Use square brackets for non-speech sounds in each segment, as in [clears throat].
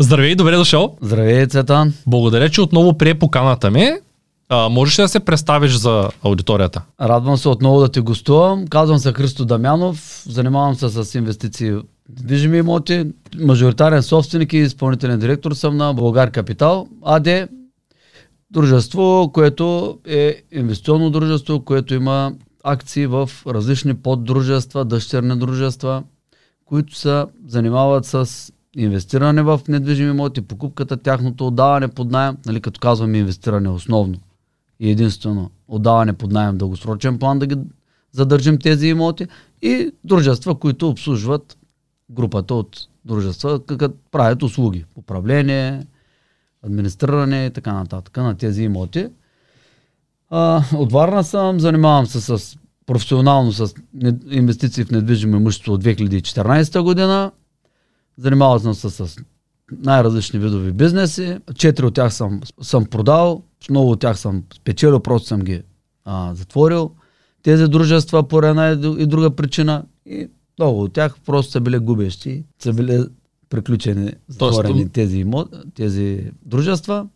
Здравей, добре дошъл. Здравей, Цветан. Благодаря, че отново прие поканата ми. А, можеш ли да се представиш за аудиторията? Радвам се отново да ти гостувам. Казвам се Христо Дамянов. Занимавам се с инвестиции в движими имоти. Мажоритарен собственик и изпълнителен директор съм на Българ Капитал АД. Дружество, което е инвестиционно дружество, което има акции в различни поддружества, дъщерни дружества, които се занимават с инвестиране в недвижими имоти, покупката, тяхното отдаване под найем, нали, като казваме инвестиране основно и единствено отдаване под найем дългосрочен план да ги задържим тези имоти и дружества, които обслужват групата от дружества, като правят услуги, управление, администриране и така нататък на тези имоти. А, от Варна съм, занимавам се с професионално с инвестиции в недвижимо имущество от 2014 година. Занимавал съм се с най-различни видови бизнеси. Четири от тях съм, съм продал, много от тях съм спечелил, просто съм ги а, затворил. Тези дружества по една и друга причина и много от тях просто са били губещи, са били приключени, затворени Тоест, тези, имот, тези дружества.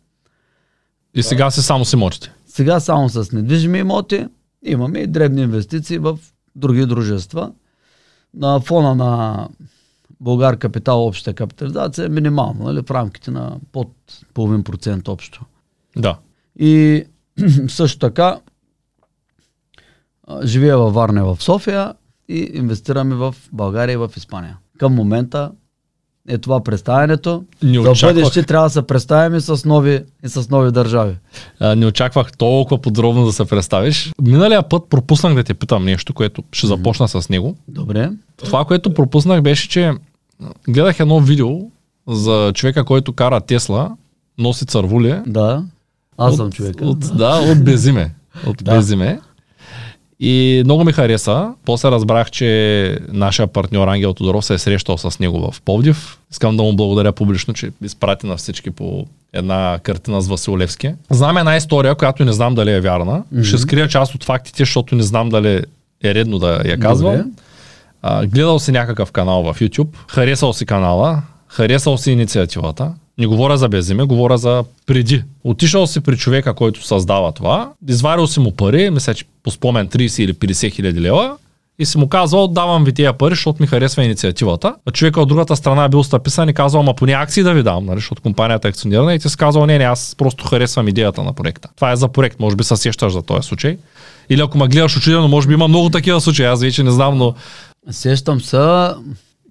И сега си само с имотите? Сега само с недвижими имоти. Имаме и дребни инвестиции в други дружества. На фона на Българ капитал, общата капитализация е минимална, нали, в рамките на под половин процент общо. Да. И [clears throat] също така живея във Варна в София и инвестираме в България и в Испания. Към момента е това представянето. Не очаквах... За бъдеще трябва да се представим и с нови, и с нови държави. А, не очаквах толкова подробно да се представиш. Миналия път пропуснах да те питам нещо, което ще започна с него. Добре. Това, което пропуснах беше, че гледах едно видео за човека, който кара Тесла, носи цървули. Да, аз съм човека. От, да, от Безиме. От да. Безиме. И много ми хареса. После разбрах, че нашия партньор Ангел Тодоров се е срещал с него в Повдив. Искам да му благодаря публично, че изпрати на всички по една картина с Василевски. Знам една история, която не знам дали е вярна. Mm-hmm. Ще скрия част от фактите, защото не знам дали е редно да я казвам. Добре. А, гледал си някакъв канал в YouTube, харесал си канала, харесал си инициативата, не говоря за безиме, говоря за преди. Отишъл си при човека, който създава това, изварил си му пари, мисля, че по спомен 30 или 50 хиляди лева, и си му казвал, давам ви тия пари, защото ми харесва инициативата. А човека от другата страна е бил стъписан и казал, ама поне акции да ви дам, нали, защото компанията е акционирана и ти си казал, не, не, аз просто харесвам идеята на проекта. Това е за проект, може би се сещаш за този случай. Или ако ме гледаш очудено, може би има много такива случаи, аз вече не знам, но... Сещам се.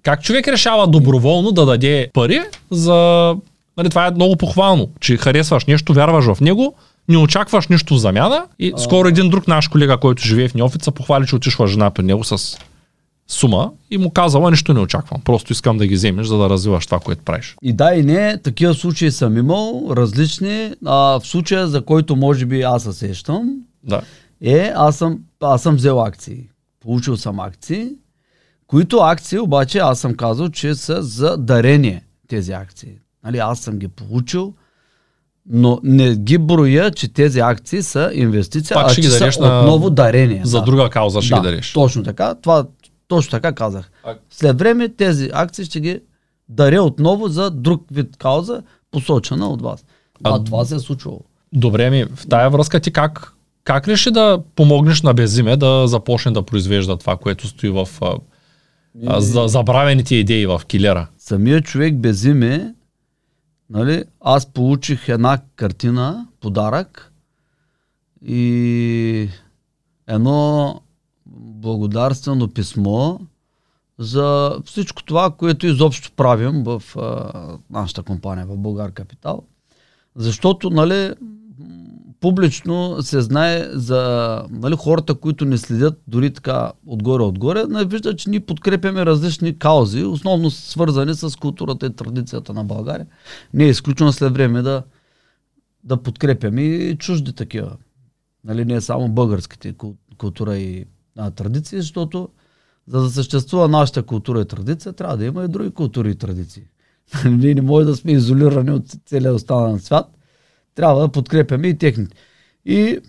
Как човек решава доброволно да даде пари за Нали, това е много похвално, че харесваш нещо, вярваш в него, не очакваш нищо в замяна и а... скоро един друг наш колега, който живее в Неофица, похвали, че отишла жена при него с сума и му казала, нищо не очаквам. Просто искам да ги вземеш, за да развиваш това, което правиш. И да, и не, такива случаи съм имал, различни. А, в случая, за който може би аз се сещам, да. е, аз съм, аз съм взел акции. Получил съм акции, които акции обаче аз съм казал, че са за дарение тези акции. Нали, аз съм ги получил, но не ги броя, че тези акции са инвестиция, Пак а че са на... отново дарение. За да. друга кауза ще да, ги дариш. Точно така. Това, точно така казах. След време тези акции ще ги даря отново за друг вид кауза, посочена от вас. А, а това се е случвало. Добре ми, в тая връзка ти как, как реши да помогнеш на Безиме да започне да произвежда това, което стои в а, за, забравените идеи в килера? Самият човек Безиме Нали? Аз получих една картина, подарък и едно благодарствено писмо за всичко това, което изобщо правим в а, нашата компания, в Българ Капитал. Защото, нали, публично се знае за нали, хората, които не следят дори така отгоре-отгоре, не виждат, че ние подкрепяме различни каузи, основно свързани с културата и традицията на България. Не е изключено след време да, да подкрепяме и чужди такива. Нали, не е само българските култура и а, традиции, защото за да съществува нашата култура и традиция, трябва да има и други култури и традиции. [laughs] Ние не може да сме изолирани от целия останал свят – трябва да подкрепяме и техните. И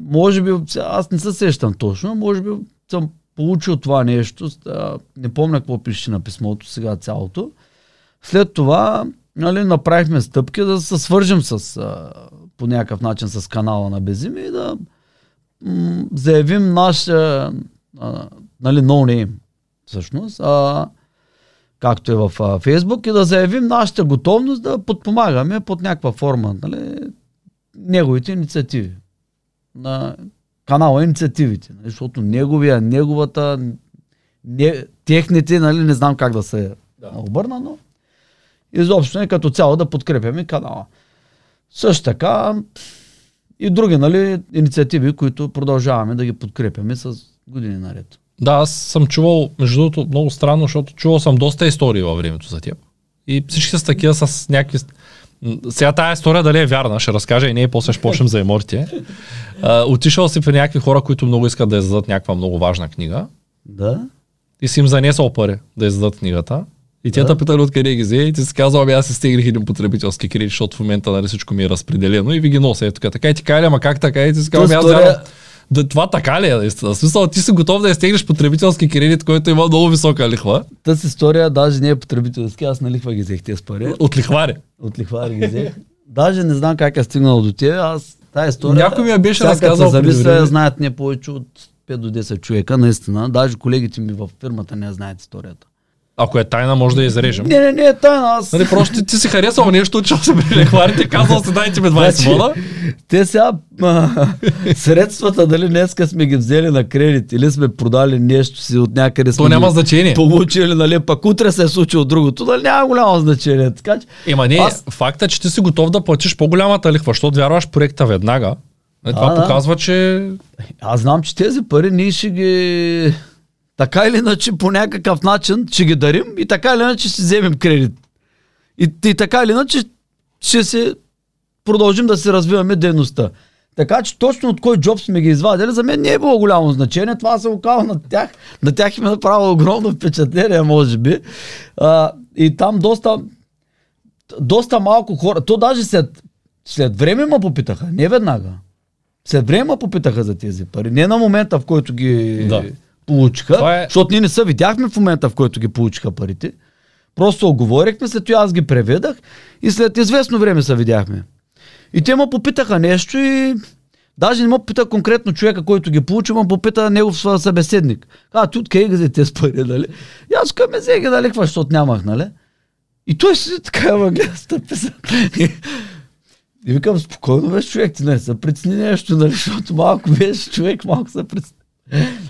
може би, аз не се сещам точно, може би съм получил това нещо, не помня какво пише на писмото сега цялото. След това нали, направихме стъпки да се свържем с, по някакъв начин с канала на Безими и да заявим наш а, нали, no name, всъщност, а, както е в Фейсбук, и да заявим нашата готовност да подпомагаме под някаква форма нали, неговите инициативи. На канала инициативите. Нали, защото неговия, неговата, не, техните, нали, не знам как да се да. обърна, но изобщо е като цяло да подкрепяме канала. Също така и други нали, инициативи, които продължаваме да ги подкрепяме с години наред. Да, аз съм чувал, между другото, много странно, защото чувал съм доста истории във времето за теб. И всички са такива с някакви... Сега тази история дали е вярна, ще разкажа и ние после ще почнем за емортите. отишъл си при някакви хора, които много искат да издадат някаква много важна книга. Да. И си им занесъл пари да издадат книгата. И те да. те питали откъде ги взе и ти си казал, ами аз си стегнах един потребителски кредит, защото в момента нали, всичко ми е разпределено и ви ги нося. Ето така, така и ти кажа, ама как така? И ти си казал, ами аз история... да, това така ли е? Наистина? смисъл, ти си готов да изтегнеш потребителски кредит, който има много висока лихва. Тази история даже не е потребителски, аз на лихва ги взех тези пари. От лихвари. От лихвари ги взех. даже не знам как е стигнал до тебе, аз тази история. Някой ми я беше разказал. Замисля, знаят не повече от 5 до 10 човека, наистина. Даже колегите ми в фирмата не знаят историята. Ако е тайна, може да я изрежем. Не, не, не е тайна. Аз... Нали, просто ти, ти си харесал нещо, че се при лекварите, [laughs] казал се дайте ми 20 значи, мода. Те сега а, средствата, дали днеска сме ги взели на кредит или сме продали нещо си от някъде. То няма значение. Получили, нали, пак утре се е случило другото, дали няма голямо значение. Така, че, Ема не, аз... факта, че ти си готов да платиш по-голямата лихва, защото вярваш проекта веднага, нали, това а, показва, че... Аз знам, че тези пари ние ще ги така или иначе по някакъв начин ще ги дарим и така или иначе ще вземем кредит. И, и така или иначе ще се продължим да се развиваме дейността. Така че точно от кой джоб сме ги извадили, за мен не е било голямо значение. Това се оказва на тях. На тях им е направило огромно впечатление, може би. А, и там доста, доста малко хора. То даже след, след време ме попитаха, не веднага. След време ме попитаха за тези пари. Не на момента, в който ги... Да получиха, е... защото ние не се видяхме в момента, в който ги получиха парите. Просто оговорихме, след това аз ги преведах и след известно време се видяхме. И те ме попитаха нещо и даже не ме попита конкретно човека, който ги получи, ме попита негов събеседник. А, ти откъде ги те с пари, нали? И аз казвам, взе ги, нали, защото нямах, нали? И той си така ме гледа, стъпи И викам, спокойно беше човек, ти не нали, се прецени нещо, нали, защото малко беше човек, малко се прецени.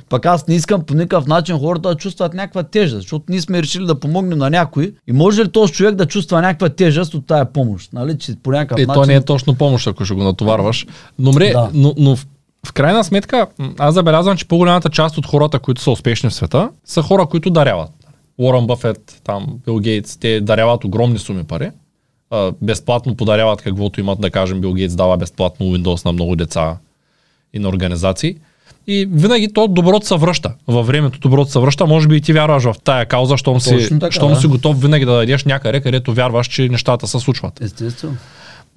Пък аз не искам по никакъв начин хората да чувстват някаква тежест, защото ние сме решили да помогнем на някой. И може ли този човек да чувства някаква тежест от тая помощ? Нали? Че по някакъв е, начин... то не е точно помощ, ако ще го натоварваш. Но, мре, да. но, но в, в крайна сметка, аз забелязвам, че по-голямата част от хората, които са успешни в света, са хора, които даряват. Уорън Бъфет, там, Бил Гейтс, те даряват огромни суми пари. безплатно подаряват каквото имат, да кажем, Бил Гейтс дава безплатно Windows на много деца и на организации. И винаги то доброто се връща. Във времето доброто се връща. Може би и ти вярваш в тая кауза, щом, си, така, щом да. си готов винаги да дадеш някъде, където вярваш, че нещата се случват. Естествено.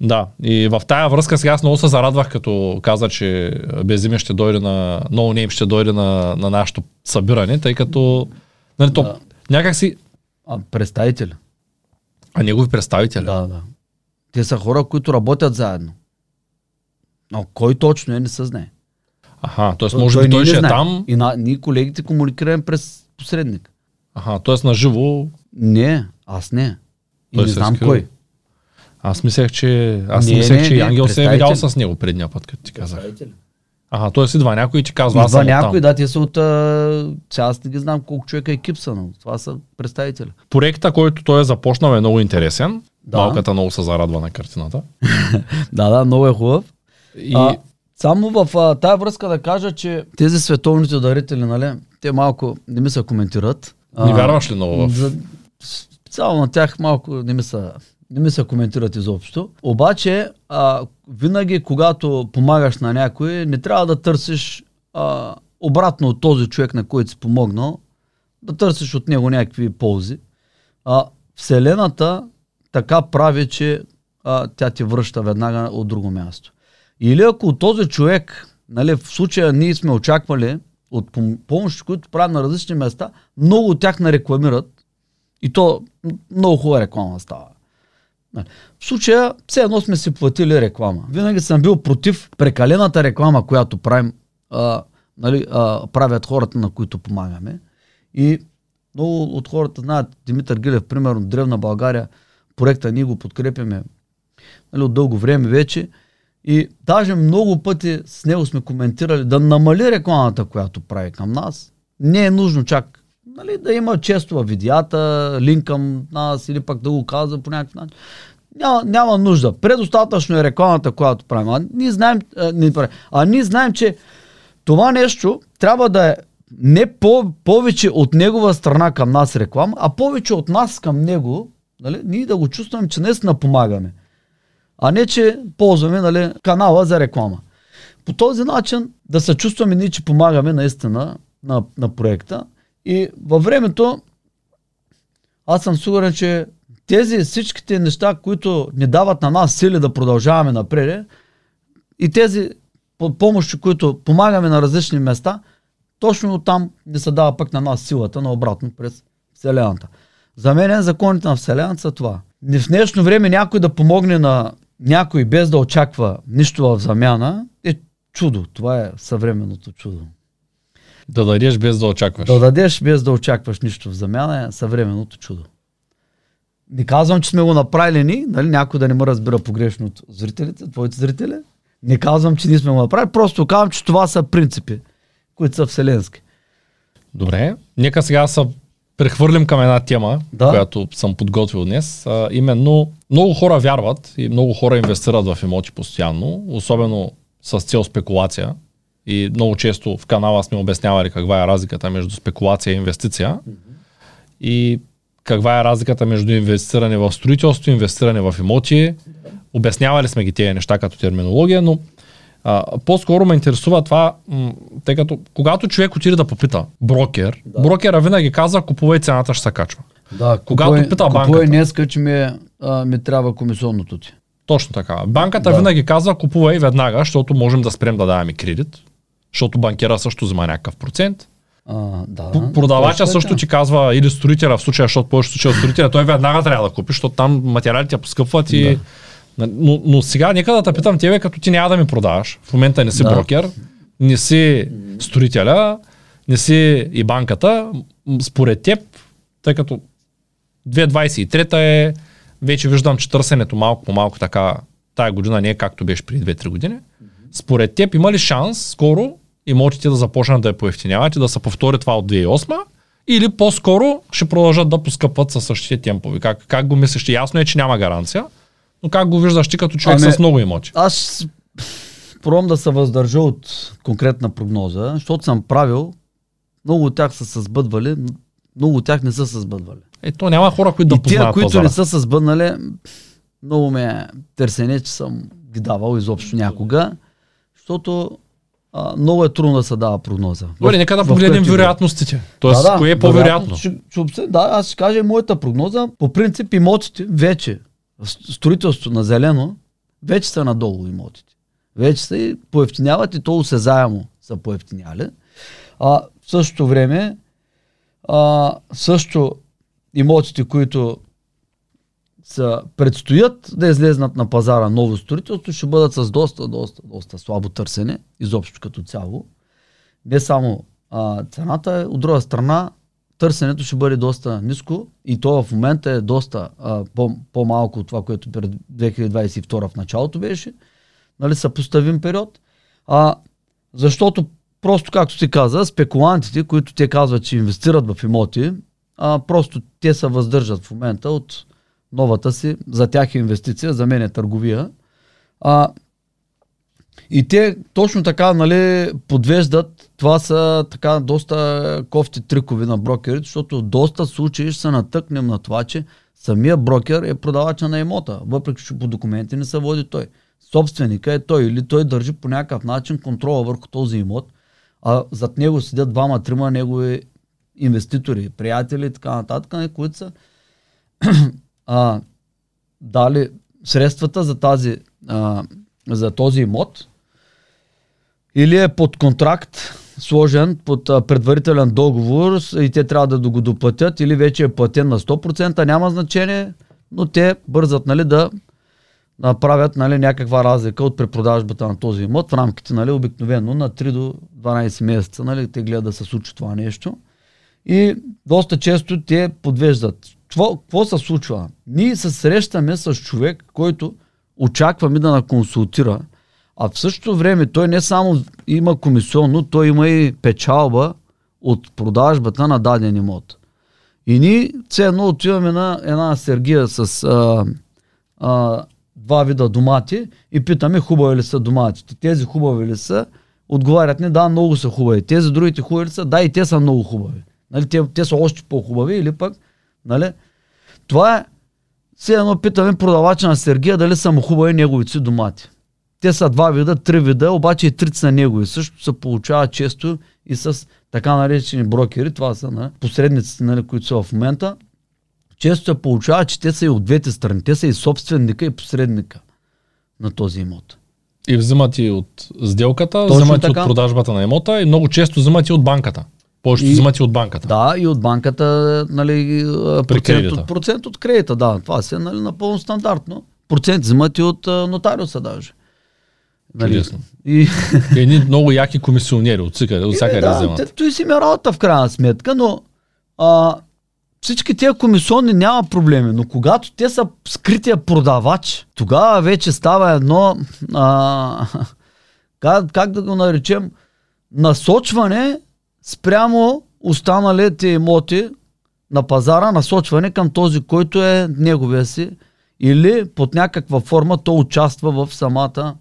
Да, и в тая връзка сега аз много се зарадвах, като каза, че Безиме ще дойде на, No Name ще дойде на, на нашето събиране, тъй като нали, то, да. някак си... А, представители. А негови представители. Да, да. Те са хора, които работят заедно. Но кой точно е, не се знае. Аха, т.е. може би той ще е там. И на, ние колегите комуникираме през посредник. Аха, т.е. на живо. Не, аз не. И той не знам скрил. кой. Аз мислех, че, аз не, мислех, не, че не, Ангел се е видял с него предния път, като ти казах. Ага, т.е. идва някой и ти казва, аз съм някой, да, те са от... Сега аз не ги знам колко човека е екип са, но това са представители. Проекта, който той е започнал е много интересен. Да. Малката много се зарадва на картината. [laughs] да, да, много е хубав. И... А, само в а, тая връзка да кажа, че тези световните дарители, нали, те малко не ми се коментират. Не вярваш ли много в... За, специално на тях малко не ми се не ми се коментират изобщо. Обаче, а, винаги, когато помагаш на някой, не трябва да търсиш а, обратно от този човек, на който си помогнал, да търсиш от него някакви ползи. А, Вселената така прави, че а, тя ти връща веднага от друго място. Или ако този човек, нали, в случая ние сме очаквали от помощи, които правят на различни места, много от тях не рекламират и то много хубава реклама става. Нали. В случая, все едно сме си платили реклама. Винаги съм бил против прекалената реклама, която правим, а, нали, а, правят хората, на които помагаме. И много от хората знаят, Димитър Гилев, примерно, Древна България, проекта ние го подкрепяме нали, от дълго време вече. И даже много пъти с него сме коментирали да намали рекламата, която прави към нас. Не е нужно чак нали, да има често в видеята, линк към нас или пък да го казва по някакъв начин. Няма, няма нужда. Предостатъчно е рекламата, която правим. А ние знаем, а, не, а ние знаем, че това нещо трябва да е не по, повече от негова страна към нас реклама, а повече от нас към него, нали, ние да го чувстваме, че наистина помагаме. А не, че ползваме нали, канала за реклама. По този начин да се чувстваме ние, че помагаме наистина на, на проекта. И във времето аз съм сигурен, че тези всичките неща, които ни дават на нас сили да продължаваме напред и тези помощи, които помагаме на различни места, точно там не се дава пък на нас силата, на обратно през Вселената. За мен законите на Вселената са това. В днешно време някой да помогне на някой без да очаква нищо в замяна е чудо. Това е съвременното чудо. Да дадеш без да очакваш. Да дадеш без да очакваш нищо в замяна е съвременното чудо. Не казвам, че сме го направили ни, нали, някой да не ме разбира погрешно от зрителите, твоите зрители. Не казвам, че ние сме го направили, просто казвам, че това са принципи, които са вселенски. Добре, нека сега са прехвърлим към една тема, да. която съм подготвил днес. А, именно много хора вярват и много хора инвестират в имоти постоянно, особено с цел спекулация. И много често в канала сме обяснявали каква е разликата между спекулация и инвестиция. Mm-hmm. И каква е разликата между инвестиране в строителство инвестиране в имоти. Обяснявали сме ги тези неща като терминология, но а, по-скоро ме интересува това, м- тъй като когато човек отиде да попита брокер, да. брокера винаги казва купувай цената ще се качва. Да, когато купувай, пита банката. Купувай днеска, че ми, а, ми трябва комисионното ти. Точно така. Банката да. винаги казва купувай веднага, защото можем да спрем да даваме кредит, защото банкера също взема някакъв процент. А, да, Продавача също ти казва, или строителя в случая, защото повече случая строителя, той веднага трябва да купи, защото там материалите поскъпват и да. Но, но сега нека да те питам тебе, като ти няма да ми продаваш. В момента не си да. брокер, не си строителя, не си и банката. Според теб, тъй като 2023 е, вече виждам, че търсенето малко по малко така, тая година не е както беше преди 2-3 години. Според теб има ли шанс скоро имотите да започнат да я поевтиняват и да се повтори това от 2008 или по-скоро ще продължат да поскъпват със същите темпови? Как, как го мислиш? Ясно е, че няма гаранция, но как го виждаш ти като човек ами, с много имоти? Аз пробвам да се въздържа от конкретна прогноза, защото съм правил, много от тях са се сбъдвали, много от тях не са се сбъдвали. Ето няма хора, които да познават които пазара. не са се сбъднали, много ме е търсене, че съм ги давал изобщо някога, защото а, много е трудно да се дава прогноза. Добре, нека да погледнем вероятностите. Тоест, да, да, кое е по-вероятно? Ще, ще, да, аз ще кажа моята прогноза. По принцип имотите вече строителство на зелено, вече са надолу имотите. Вече са и поевтиняват и то усезаемо са поевтиняли. А в същото време а, също имотите, които са, предстоят да излезнат на пазара ново строителство, ще бъдат с доста, доста, доста слабо търсене, изобщо като цяло. Не само а, цената, от друга страна търсенето ще бъде доста ниско и то в момента е доста а, по, по-малко от това, което пред 2022 в началото беше. Нали, съпоставим период. А, защото просто, както ти каза, спекулантите, които те казват, че инвестират в имоти, а, просто те се въздържат в момента от новата си, за тях е инвестиция, за мен е търговия. А, и те точно така нали, подвеждат, това са така доста кофти трикови на брокерите, защото доста случаи ще се натъкнем на това, че самия брокер е продавача на имота, въпреки че по документи не се води той. Собственика е той или той държи по някакъв начин контрола върху този имот, а зад него седят двама-трима негови инвеститори, приятели и така нататък, които са [clears throat] а, дали средствата за, тази, а, за този имот или е под контракт, сложен под предварителен договор и те трябва да го доплатят или вече е платен на 100%, няма значение. но те бързат нали, да направят нали, някаква разлика от препродажбата на този имот в рамките нали, обикновено на 3 до 12 месеца. Нали, те гледат да се случи това нещо. И доста често те подвеждат. Какво, какво се случва? Ние се срещаме с човек, който очакваме да наконсултира, а в същото време той не само има комисионно, той има и печалба от продажбата на даден имот. И ние ценно отиваме на една сергия с а, а, два вида домати и питаме хубави ли са доматите. Тези хубави ли са? Отговарят ни, да, много са хубави. Тези другите хубави ли са? Да, и те са много хубави. Нали, те, те са още по-хубави или пък, нали? Това е, все едно питаме продавача на Сергия дали са му хубави неговите си домати. Те са два вида, три вида, обаче и трите са негови. Също се получава често и с така наречени брокери, това са на посредниците, нали, които са в момента. Често се получава, че те са и от двете страни. Те са и собственика и посредника на този имот. И взимат и от сделката, Точно взимат и от продажбата на имота и много често взимат и от банката. Повечето И- взимат и от банката. Да, и от банката, нали, процент от, процент от кредита, да. Това си е нали, напълно стандартно. Процент взимат и от нотариуса даже. Нали, Чудесно. и, [laughs] Едни много яки комисионери от всякъде, от всякъде да, вземат. той си ми е работа в крайна сметка, но а, всички тези комисионни няма проблеми, но когато те са скрития продавач, тогава вече става едно, а, [laughs] как, как да го наречем, насочване спрямо останалите имоти на пазара, насочване към този, който е неговия си или под някаква форма то участва в самата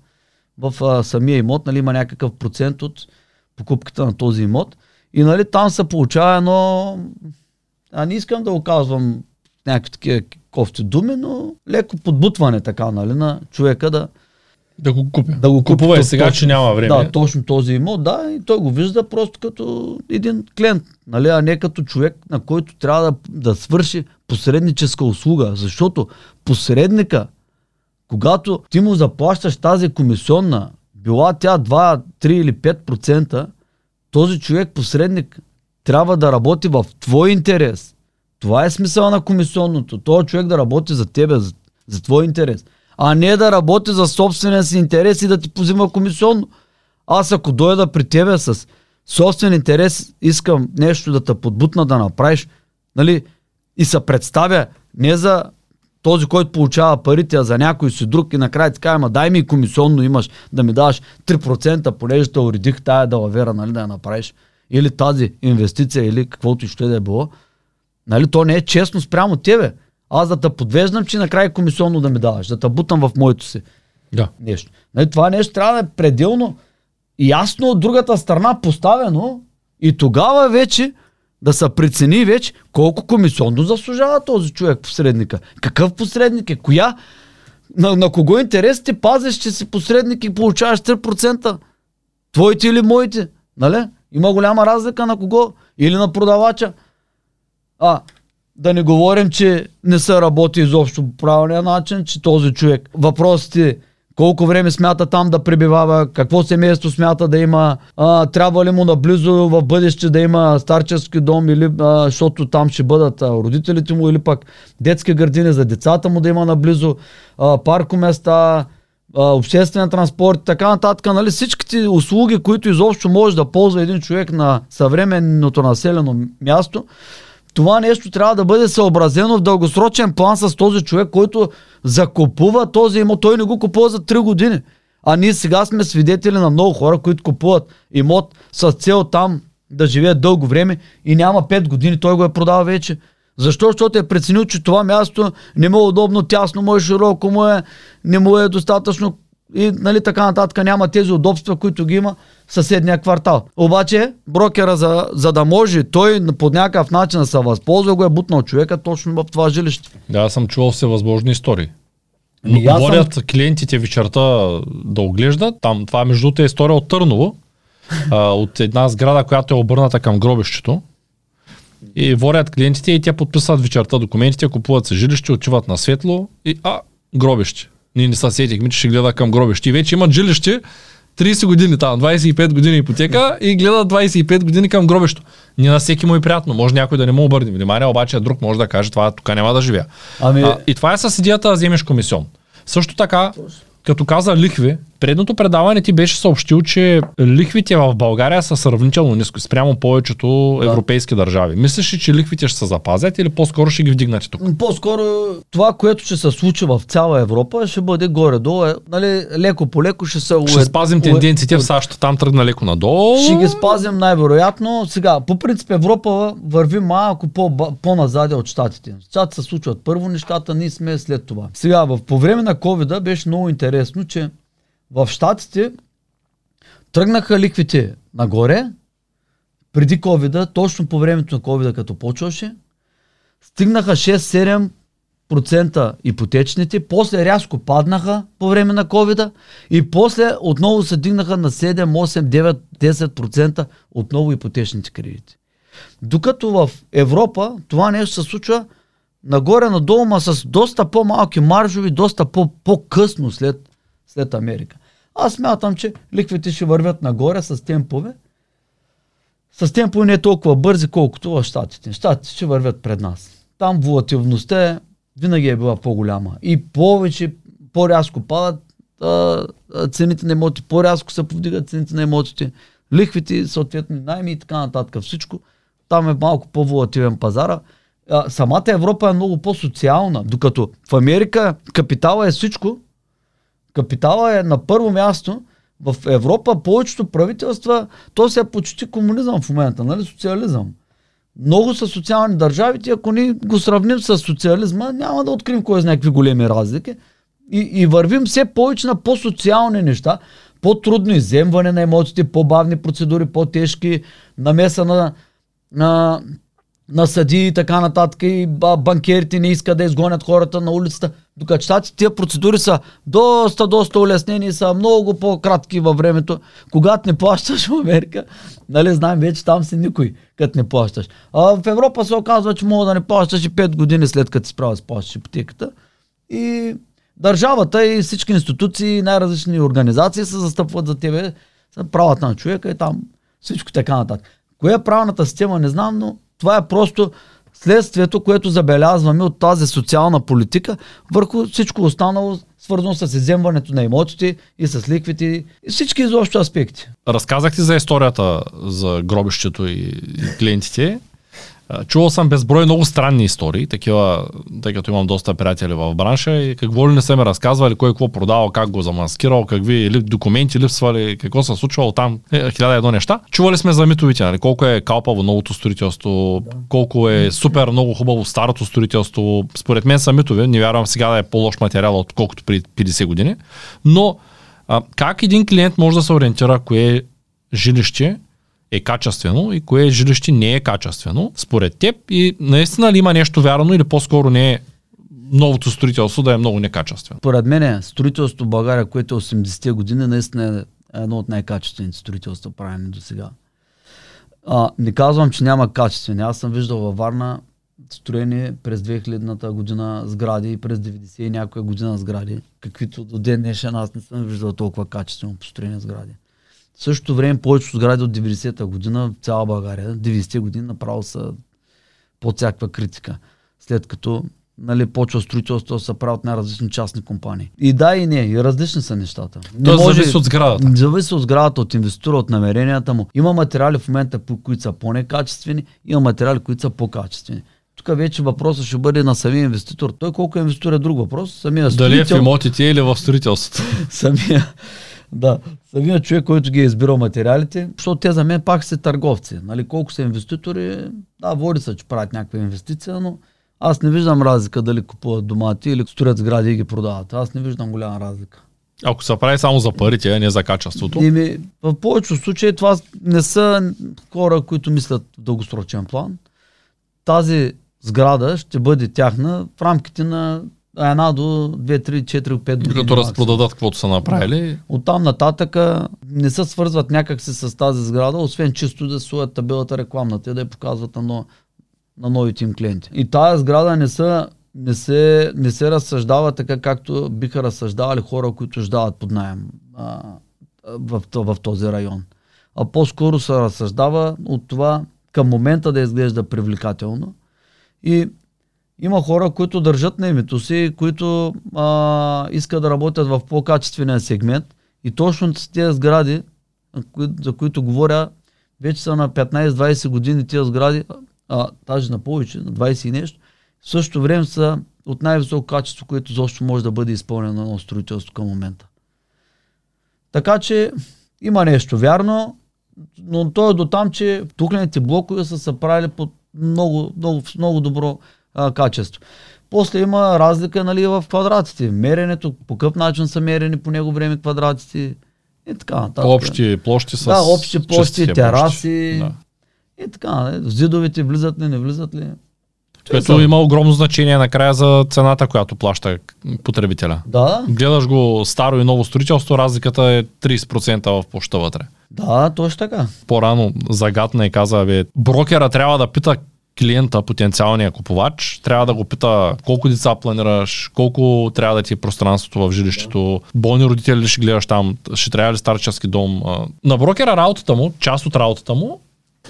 в а, самия имот, нали, има някакъв процент от покупката на този имот. И нали, там се получава едно, а не искам да го казвам някакви такива кофти думи, но леко подбутване така, нали, на човека да, Да го купя. да го купи. Купува точно- сега, че няма време. Да, точно този имот, да, и той го вижда просто като един клиент, нали, а не като човек, на който трябва да, да свърши посредническа услуга, защото посредника, когато ти му заплащаш тази комисионна, била тя 2, 3 или 5%, този човек посредник трябва да работи в твой интерес. Това е смисъл на комисионното. Този човек да работи за тебе, за, за твой интерес. А не да работи за собствения си интерес и да ти позима комисионно. Аз ако дойда при тебе с собствен интерес, искам нещо да те подбутна да направиш, нали, и се представя не за този, който получава парите, а за някой си друг и накрая ти кажа, ама дай ми комисионно имаш да ми даваш 3%, понеже те уредих тая далавера, нали, да я направиш. Или тази инвестиция, или каквото и ще да е било. Нали, то не е честно спрямо тебе. Аз да те подвеждам, че накрая комисионно да ми даваш, да те бутам в моето си Да. нещо. Нали, това нещо трябва да е пределно ясно от другата страна поставено и тогава вече да се прецени вече колко комисионно заслужава този човек посредника. Какъв посредник е? Коя? На, на кого интерес ти пазиш, че си посредник и получаваш 3%? Твоите или моите? Нали? Има голяма разлика на кого? Или на продавача. А, да не говорим, че не се работи изобщо по правилния начин, че този човек. Въпросът е колко време смята там да пребивава, какво семейство смята да има, а, трябва ли му наблизо в бъдеще да има старчески дом, или, а, защото там ще бъдат а, родителите му, или пък детски градини за децата му да има наблизо, а, паркоместа, а, обществен транспорт и така нататък. Нали, всичките услуги, които изобщо може да ползва един човек на съвременното населено място, това нещо трябва да бъде съобразено в дългосрочен план с този човек, който закупува този имот. Той не го купува за 3 години. А ние сега сме свидетели на много хора, които купуват имот с цел там да живеят дълго време и няма 5 години, той го е продава вече. Защо? Защото е преценил, че това място не му е удобно, тясно му е, широко му е, не му е достатъчно и нали, така нататък няма тези удобства, които ги има съседния квартал. Обаче брокера, за, за да може той по някакъв начин да се възползва, го е бутнал човека точно в това жилище. Да, аз съм чувал всевъзможни истории. Ами, аз съм- клиентите вечерта да оглеждат. Там, това между другото е история от Търново, а, от една сграда, която е обърната към гробището. И водят клиентите и те подписват вечерта документите, купуват се жилище, отиват на светло и а, гробище. Ние не се сетихме, че ще гледа към гробище. И вече имат жилище 30 години там, 25 години ипотека и гледа 25 години към гробещо. Не на всеки му е приятно. Може някой да не му обърне внимание, обаче друг може да каже това тук няма да живея. Ами... А, и това е с идеята да вземеш комисион. Също така, като каза лихви, предното предаване ти беше съобщил, че лихвите в България са сравнително ниско спрямо повечето да. европейски държави. Мислиш ли, че лихвите ще се запазят или по-скоро ще ги вдигнете тук? По-скоро това, което ще се случи в цяла Европа, ще бъде горе-долу. Е, нали, леко по леко ще се... Ще спазим тенденциите в САЩ, там тръгна леко надолу. Ще ги спазим най-вероятно. Сега, по принцип Европа върви малко по, по-назаде от щатите. Щатите се случват първо нещата, ние сме след това. Сега, в, по време на COVID беше много интересно, че в Штатите тръгнаха ликвите нагоре, преди covid точно по времето на covid като почваше, стигнаха 6-7% ипотечните, после рязко паднаха по време на covid и после отново се дигнаха на 7, 8, 9, 10% отново ипотечните кредити. Докато в Европа това нещо се случва нагоре-надолу, ма с доста по-малки маржови, доста по-късно след след Америка. Аз смятам, че ликвите ще вървят нагоре с темпове. С темпове не е толкова бързи, колкото в Штатите. Штатите ще вървят пред нас. Там волативността е, винаги е била по-голяма. И повече, по-рязко падат а, цените на имоти, по-рязко се повдигат цените на имотите, лихвите, съответно найми и така нататък. Всичко. Там е малко по-волативен пазара. А, самата Европа е много по-социална, докато в Америка капитала е всичко, Капитала е на първо място. В Европа повечето правителства, то се е почти комунизъм в момента, нали? Социализъм. Много са социални държавите, ако ни го сравним с социализма, няма да открием кой знае какви големи разлики. И, и вървим все повече на по-социални неща, по-трудно иземване на емоциите, по-бавни процедури, по-тежки, намеса на, на на съди и така нататък и банкерите не искат да изгонят хората на улицата. Докато щати тия процедури са доста, доста улеснени, са много по-кратки във времето. Когато не плащаш в Америка, нали знаем вече там си никой, като не плащаш. А в Европа се оказва, че мога да не плащаш и 5 години след като си справя да плащаш ипотеката. И държавата и всички институции, най-различни организации се застъпват за тебе, за правата на човека и там всичко така нататък. Коя е правната система, не знам, но това е просто следствието, което забелязваме от тази социална политика върху всичко останало, свързано с иземването на имотите и с ликвите и всички изобщо аспекти. Разказахте за историята за гробището и клиентите. Чувал съм безброй много странни истории, такива, тъй като имам доста приятели в бранша и какво ли не са ми разказвали, кой какво продавал, как го замаскирал, какви документи липсвали, какво се случвало там, е, хиляда едно неща. Чували сме за митовите, нали? колко е калпаво новото строителство, да. колко е супер много хубаво старото строителство. Според мен са митови, не вярвам сега да е по-лош материал, отколкото при 50 години. Но а, как един клиент може да се ориентира кое е жилище, е качествено и кое жилище не е качествено, според теб и наистина ли има нещо вярно или по-скоро не е новото строителство да е много некачествено? Поред мен е строителството в България, което е 80-те години, наистина е едно от най-качествените строителства, правени до сега. А, не казвам, че няма качествени. Аз съм виждал във Варна строени през 2000-та година сгради и през 90 и някоя година сгради, каквито до ден днешен аз не съм виждал толкова качествено построени сгради. В същото време повечето сгради от 90-та година цяла България, 90-те години направо са под всякаква критика. След като нали, почва строителство се правят на различни частни компании. И да, и не, и различни са нещата. Не може, зависи от сградата. Зависи от сградата, от инвеститора, от намеренията му. Има материали в момента, които са по-некачествени, има материали, които са по-качествени. Тук вече въпросът ще бъде на самия инвеститор. Той колко е инвеститор е друг въпрос. Самия Дали е в имотите или в строителството? [laughs] самия, да, самият човек, който ги е избирал материалите, защото те за мен пак са търговци. Нали, колко са инвеститори, да, води се, че правят някаква инвестиция, но аз не виждам разлика дали купуват домати или строят сгради и ги продават. Аз не виждам голяма разлика. Ако се прави само за парите, а не за качеството? Ими, в повечето случаи това не са хора, които мислят в дългосрочен план. Тази сграда ще бъде тяхна в рамките на една до 2, 3, 4, 5 години. Като разпродадат каквото са направили. От там нататък не се свързват някакси с тази сграда, освен чисто да суят табелата рекламната и да я показват на, но, на новите им клиенти. И тази сграда не, са, не, се, не се разсъждава така, както биха разсъждавали хора, които ждават под найем. А, в, в този район. А по-скоро се разсъждава от това към момента да изглежда привлекателно. И има хора, които държат на името си, които а, искат да работят в по-качествения сегмент. И точно тези сгради, за които говоря, вече са на 15-20 години тези сгради, а, тази на повече, на 20 и нещо, в същото време са от най-високо качество, което защо може да бъде изпълнено на строителство към момента. Така че има нещо вярно, но то е до там, че тухлените блокове са се правили под много, много, много добро а, качество. После има разлика нали, в квадратите. Меренето, по какъв начин са мерени по него време квадратите и така нататък. Общи площи с Да, общи площи, тераси Да. и така. Нали. Зидовете влизат ли, не влизат ли. Което има огромно значение накрая за цената, която плаща потребителя. Да, Гледаш го старо и ново строителство, разликата е 30% в площа вътре. да, точно така. По-рано загадна и каза, бе, брокера трябва да пита клиента, потенциалния купувач, трябва да го пита колко деца планираш, колко трябва да ти е пространството в жилището, болни родители ли ще гледаш там, ще трябва ли старчески дом. На брокера работата му, част от работата му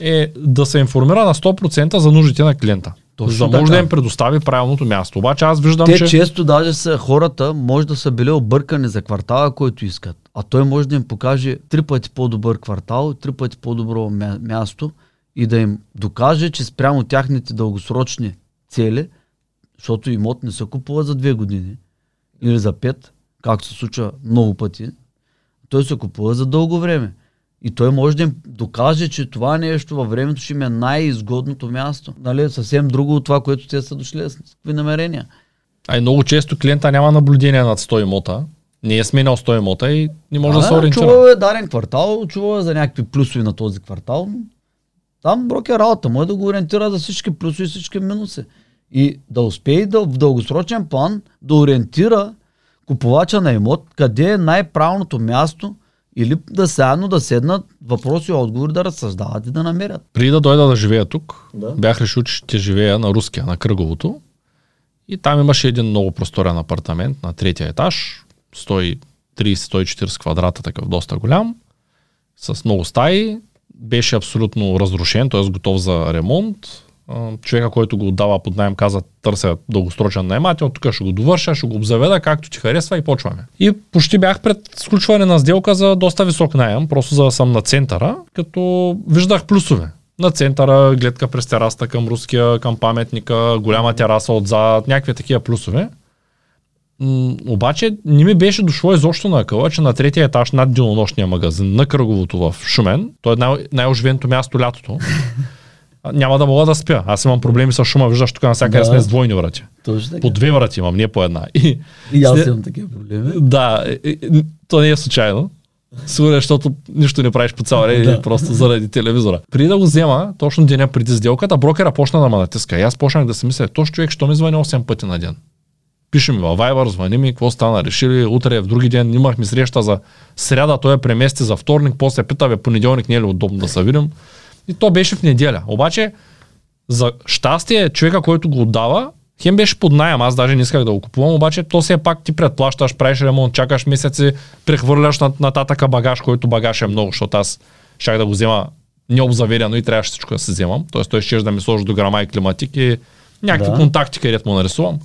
е да се информира на 100% за нуждите на клиента. Точно за да може да им предостави правилното място. Обаче аз виждам, Те че... често даже са хората, може да са били объркани за квартала, който искат. А той може да им покаже три пъти по-добър квартал, три пъти по-добро мя- място и да им докаже, че спрямо тяхните дългосрочни цели, защото имот не се купува за две години или за пет, както се случва много пъти, той се купува за дълго време. И той може да им докаже, че това нещо във времето ще им е най-изгодното място. Нали, съвсем друго от това, което те са дошли с какви намерения. А и много често клиента няма наблюдение над 100 имота, не е сменял 100 имота и не може да, се ориентира. Чувал е даден квартал, чувал е за някакви плюсови на този квартал. Там брокер работа му е да го ориентира за всички плюсови и всички минуси. И да успее да, в дългосрочен план да ориентира купувача на имот, къде е най-правилното място или да заедно да седнат въпроси и отговори да разсъждават и да намерят. Преди да дойда да живея тук, Да. бях решил, че ще живея на руския, на кръговото. И там имаше един много просторен апартамент на третия етаж, 130-140 квадрата, такъв доста голям, с много стаи. Беше абсолютно разрушен, т.е. готов за ремонт. Човека, който го отдава под найем, каза, търся дългосрочен наемател, тук ще го довърша, ще го обзаведа, както ти харесва и почваме. И почти бях пред сключване на сделка за доста висок найем, просто за да съм на центъра, като виждах плюсове. На центъра, гледка през тераста към руския, към паметника, голяма тераса отзад, някакви такива плюсове. М, обаче не ми беше дошло изобщо на къла, че на третия етаж над денонощния магазин на Кръговото в Шумен, то е най- най-оживеното място лятото, няма да мога да спя. Аз имам проблеми с шума, виждаш тук навсякъде Да. сме с двойни врати. Точно така. По две врати имам, не по една. И, И аз след- имам такива проблеми. да, е, е, то не е случайно. Сигурно, защото нищо не правиш по цял ден, Да. просто заради телевизора. Преди да го взема, точно деня преди сделката, брокера почна да ме натиска. И аз почнах да си мисля, този човек, що ми звъни 8 пъти на ден. Пише ми във Viber, звъни ми, какво стана, решили, утре, в други ден имахме среща за сряда, той е премести за вторник, после пита, бе, понеделник не е ли удобно да се видим. И то беше в неделя. Обаче, за щастие, човека, който го отдава, хем беше под найем, аз даже не исках да го купувам, обаче то все пак ти предплащаш, правиш ремонт, чакаш месеци, прехвърляш нат- нататъка багаж, който багаж е много, защото аз щях да го взема необзаверено и трябваше всичко да се вземам. Тоест той ще да ми сложи до грама и климатик и някакви да. контакти, където му нарисувам.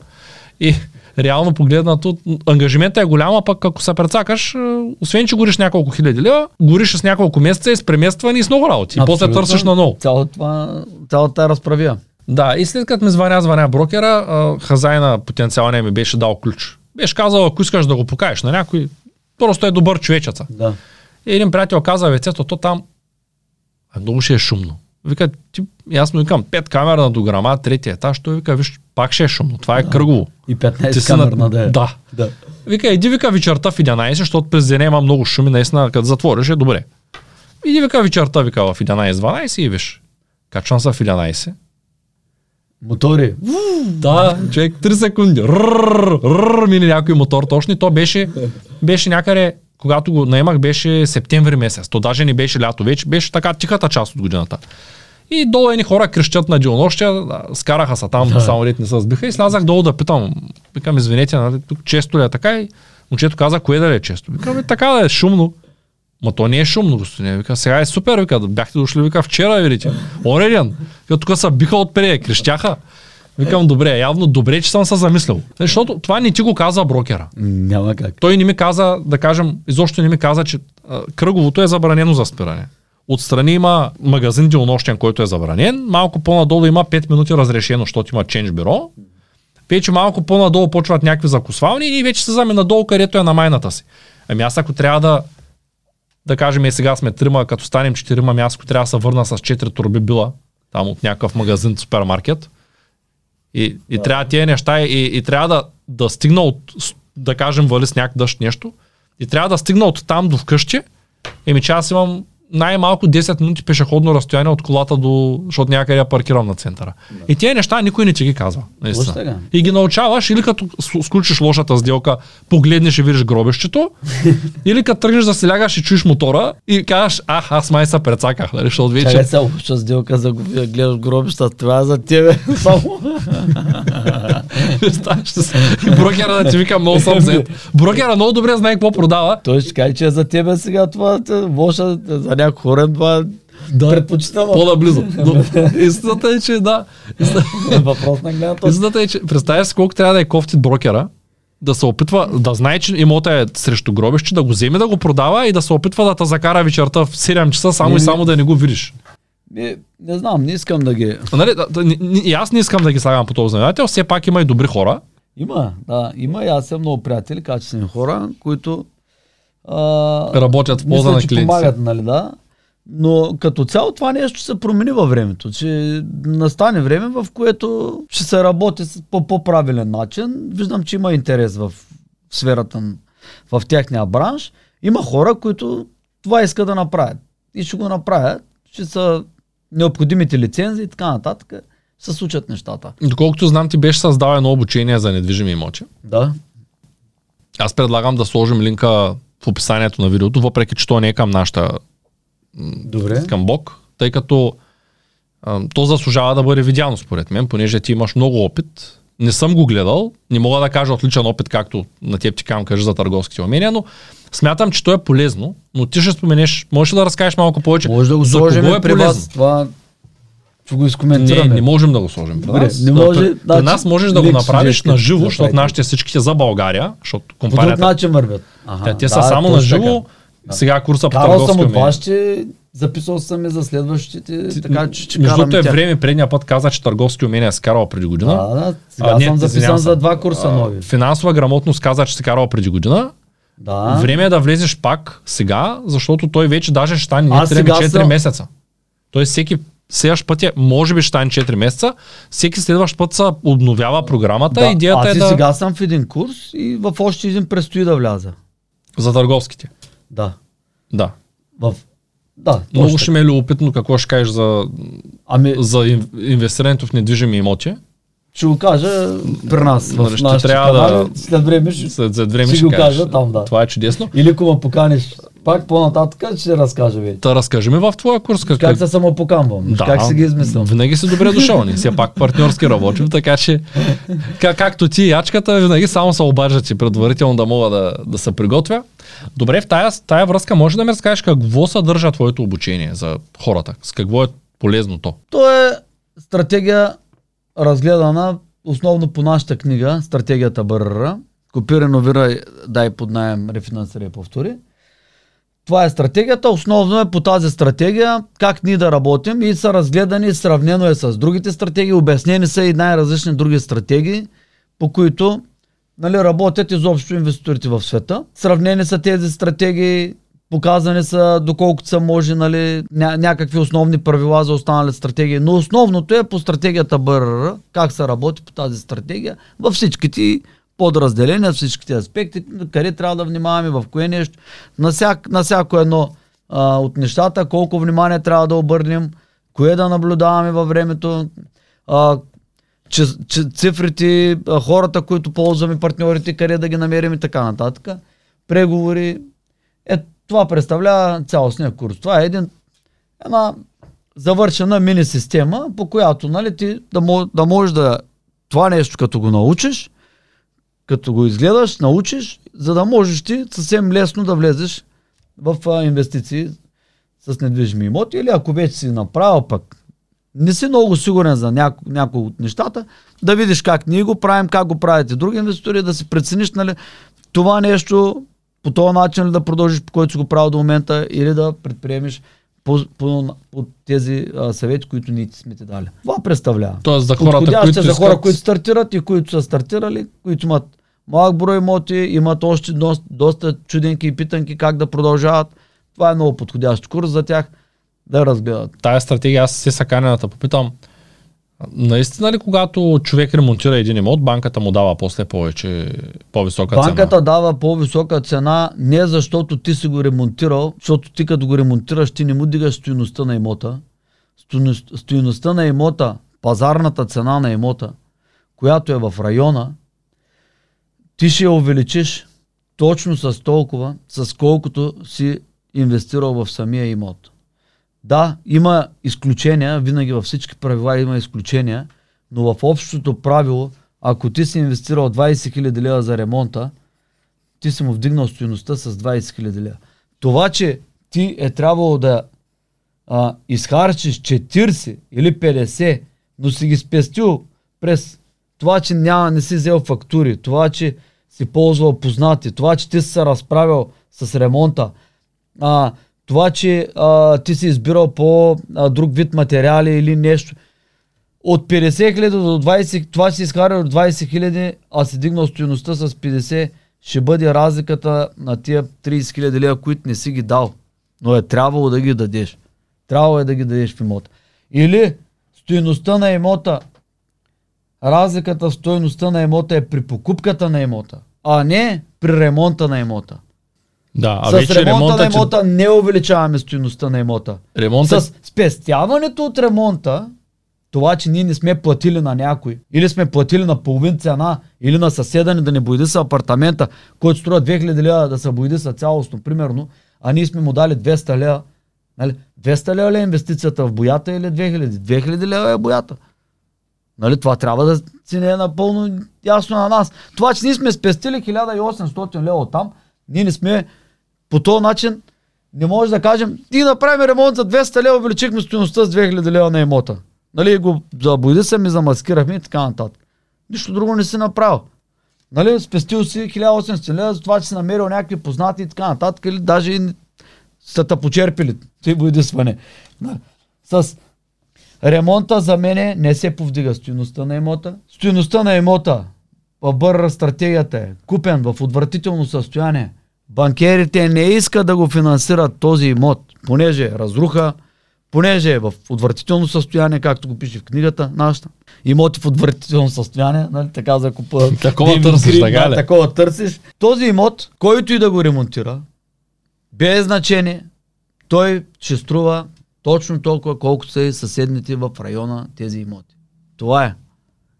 И реално погледнато, ангажиментът е голям, а пък ако се прецакаш, е, освен че гориш няколко хиляди лева, гориш с няколко месеца и с преместване и с много работи. И после Абсолютно. търсиш на ново. Цялата тази разправия. Да, и след като ми звъня, звъня брокера, хазайна потенциалния ми беше дал ключ. Беше казал, ако искаш да го покажеш на някой, просто е добър човечеца. Да. И един приятел каза, вецето, то там много ще е шумно. Вика, ти, аз му викам, пет камера на дограма, третия етаж, той вика, виж, пак ще е шумно, това е кръгово. И 15 Ти си камерна да е. Да. да. Вика, иди вика вечерта в 11, защото през деня има много шуми, наистина, като затвориш е добре. Иди вика вечерта, вика в 11-12 и виж. Качвам се в 11. Мотори. Да, човек 3 секунди. Мини някой мотор точно и то беше, беше някъде, когато го наемах, беше септември месец. То даже не беше лято вече, беше така тихата част от годината. И долу едни хора крещят на денонощия, да, скараха се там, Да. само ред не се сбиха и слязах долу да питам. Викам, извинете, нали, тук често ли е така? И момчето каза, кое да ли е често? Викам, «Е, така да е шумно. Ма то не е шумно, господин. Вика, сега е супер, вика, бяхте дошли, вика, вчера, видите. Оня ден. Вика, тук са биха отпреди, крещяха. Викам, добре, явно добре, че съм се замислил. Защото това не ти го каза брокера. Няма как. Той не ми каза, да кажем, изобщо не ми каза, че а, кръговото е забранено за спиране. Отстрани има магазин денонощен, който е забранен. Малко по-надолу има 5 минути разрешено, защото има ченж бюро. Вече малко по-надолу почват някакви закусвални и ние вече се заме надолу, където е на майната си. Ами аз ако трябва да да кажем, е сега сме трима, като станем четирима, ами аз ако трябва да се върна с 4 турби била, там от някакъв магазин, супермаркет, и, и да. трябва тия неща и, и трябва да, да стигна от, да кажем, вали сняг, дъжд, нещо, и трябва да стигна от там до вкъщи, еми че аз имам най-малко 10 минути пешеходно разстояние от колата до, защото някъде я паркирам на центъра. Да. И тези неща никой не ти ги казва. И ги научаваш или като сключиш лошата сделка, погледнеш и видиш гробещето, [laughs] или като тръгнеш да се лягаш и чуеш мотора и кажеш, ах, аз май се прецаках, нали, защото вече... Чакай се, лоша сделка за гледаш гробища, това е за тебе [laughs] само. Брокера да ти вика много съм взет. [laughs] Брокера много добре знае какво продава. Той ще каже, че е за тебе сега това лоша, за някой хора това да, предпочитава. По-наблизо. Истината е, че да. Въпрос на гледната. Истината е, че представя си колко трябва да е кофти брокера, да се опитва да знае, че имота е срещу гробище, да го вземе да го продава и да се опитва да те закара вечерта в 7 часа, само не, и само да не го видиш. Не, не знам, не искам да ги... Нали, да, да, и аз не искам да ги слагам по този знаменател, все пак има и добри хора. Има, да, има и аз съм много приятели, качествени хора, които а, работят в полза на клиентите. помагат, нали, да. Но като цяло това нещо се промени във времето, че настане време, в което ще се работи по по-правилен начин. Виждам, че има интерес в сферата, в тяхния бранш. Има хора, които това искат да направят. И ще го направят. Ще са необходимите лицензии и така нататък. Се случат нещата. Доколкото знам, ти беше създал едно обучение за недвижими имоти. Да. Аз предлагам да сложим линка в описанието на видеото, въпреки че то не е към нашата Добре. към Бог, тъй като а, то заслужава да бъде видяно според мен, понеже ти имаш много опит. Не съм го гледал, не мога да кажа отличен опит, както на теб ти кам кажа за търговските умения, но смятам, че то е полезно, но ти ще споменеш, можеш ли да разкажеш малко повече? Може да го сложим е при вас. Това ще го изкоментираме. Не, не можем да го сложим при нас. Не може, при, значи, при нас можеш да го направиш на живо, защото нашите всичките за България, защото компанията... По друг начин вървят. Ага, те, те да, са само на живо. Да. Сега курса по Карал съм от вашите, записал съм и за следващите, Ти, така че ще Между е време, предния път каза, че търговски умения е скарал преди година. Да, да, сега а, съм записан за два курса а, нови. Финансова грамотност каза, че се карал преди година. Да. Време е да влезеш пак сега, защото той вече даже ще стане 3-4 съм... месеца. Той всеки следващ път е, може би ще стане 4 месеца, всеки следващ път се обновява програмата. Да, идеята аз е да... сега съм в един курс и в още един предстои да вляза. За търговските. Да. Да. В... Да, Много ще ме е любопитно какво ще кажеш за, ами... за инвестирането в недвижими имоти. Ще го кажа при нас. В ще трябва канали, да... След време ще, след, след време ще, ще го кажа там, да. Това е чудесно. Или ако ме поканиш пак по-нататък ще разкажа ви. Та разкажи ми в твоя курс. Как, как се самопокамвам? Да, как си ги измислям? Винаги си добре дошъл. Ние все пак партньорски работим, така че как, както ти ячката, винаги само се обаждат предварително да мога да, да се приготвя. Добре, в тая, тая връзка може да ми разкажеш какво съдържа твоето обучение за хората? С какво е полезно то? То е стратегия разгледана основно по нашата книга, стратегията БРР. Копи, реновира, дай под найем, рефинансира повтори. Това е стратегията. Основно е по тази стратегия как ние да работим и са разгледани, сравнено е с другите стратегии, обяснени са и най-различни други стратегии, по които нали, работят изобщо инвеститорите в света. Сравнени са тези стратегии, показани са доколкото са може нали, ня- някакви основни правила за останали стратегии. Но основното е по стратегията БРР, как се работи по тази стратегия във всичките подразделения, всичките аспекти, къде трябва да внимаваме, в кое нещо, на, всяк, на всяко едно а, от нещата, колко внимание трябва да обърнем, кое да наблюдаваме във времето, а, че, че цифрите, а, хората, които ползваме, партньорите, къде да ги намерим и така нататък. Преговори. Е, това представлява цялостния курс. Това е един, една завършена мини система, по която нали, ти да, да можеш да това нещо, като го научиш, като го изгледаш, научиш, за да можеш ти съвсем лесно да влезеш в а, инвестиции с недвижими имоти или ако вече си направил пък не си много сигурен за няко, някои от нещата, да видиш как ние го правим, как го правите други инвеститори, да си прецениш нали, това нещо по този начин ли да продължиш, по който си го правил до момента или да предприемеш по, по, по тези а, съвети, които ние ти сме ти дали. Това представлява. Тоест за хората, Подходящи които за хора, искат- които стартират и които са стартирали, които имат малък брой имоти, имат още доста, доста чуденки и питанки как да продължават. Това е много подходящ курс за тях да разгледат. тая стратегия, аз се саканената попитам, наистина ли когато човек ремонтира един имот, банката му дава после повече, по-висока Банката цена? дава по-висока цена не защото ти си го ремонтирал, защото ти като го ремонтираш, ти не му дигаш стоеността на имота. Стоеността на имота, пазарната цена на имота, която е в района, ти ще я увеличиш точно с толкова, с колкото си инвестирал в самия имот. Да, има изключения, винаги във всички правила има изключения, но в общото правило, ако ти си инвестирал 20 000 лева за ремонта, ти си му вдигнал стоеността с 20 000 лева. Това, че ти е трябвало да а, изхарчиш 40 или 50, но си ги спестил през това, че няма, не си взел фактури, това, че си ползвал познати, това, че ти си се разправил с ремонта, а, това, че а, ти си избирал по а, друг вид материали или нещо. От 50 хиляди до 20, това си изкарал от 20 хиляди, а си дигнал стоеността с 50, ще бъде разликата на тия 30 хиляди лева, които не си ги дал. Но е трябвало да ги дадеш. Трябвало е да ги дадеш в имота. Или стоеността на имота, разликата в стоеността на имота е при покупката на имота, а не при ремонта на имота. Да, а С вече ремонта, ремонта, на имота не увеличаваме стоеността на имота. ремонта С спестяването от ремонта, това, че ние не сме платили на някой, или сме платили на половин цена, или на съседа ни да не боядиса апартамента, който струва 2000 лева да се боядиса цялостно, примерно, а ние сме му дали 200 лева. Нали? 200 лева ли е инвестицията в боята или 2000? 2000 лева е боята. Нали? Това трябва да си не е напълно ясно на нас. Това, че ние сме спестили 1800 лева от там, ние не сме по този начин не може да кажем, и направим ремонт за 200 лева, увеличихме стоеността с 2000 лева на имота. Нали, го забойди се ми замаскирахме и така нататък. Нищо друго не си направил. Нали, спестил си 1800 лева за това, че си намерил някакви познати и така нататък, или даже и са те почерпили. Ти боядисване. Нали. С ремонта за мене не се повдига стоеността на имота. Стоеността на имота в БР стратегията е купен в отвратително състояние. Банкерите не искат да го финансират този имот, понеже е разруха, понеже е в отвратително състояние, както го пише в книгата нашата. Имоти в отвратително състояние, нали, така за купа. [laughs] Такова търсиш, така да? Такова търсиш. Този имот, който и да го ремонтира, без значение, той ще струва точно толкова, колкото са и съседните в района тези имоти. Това е.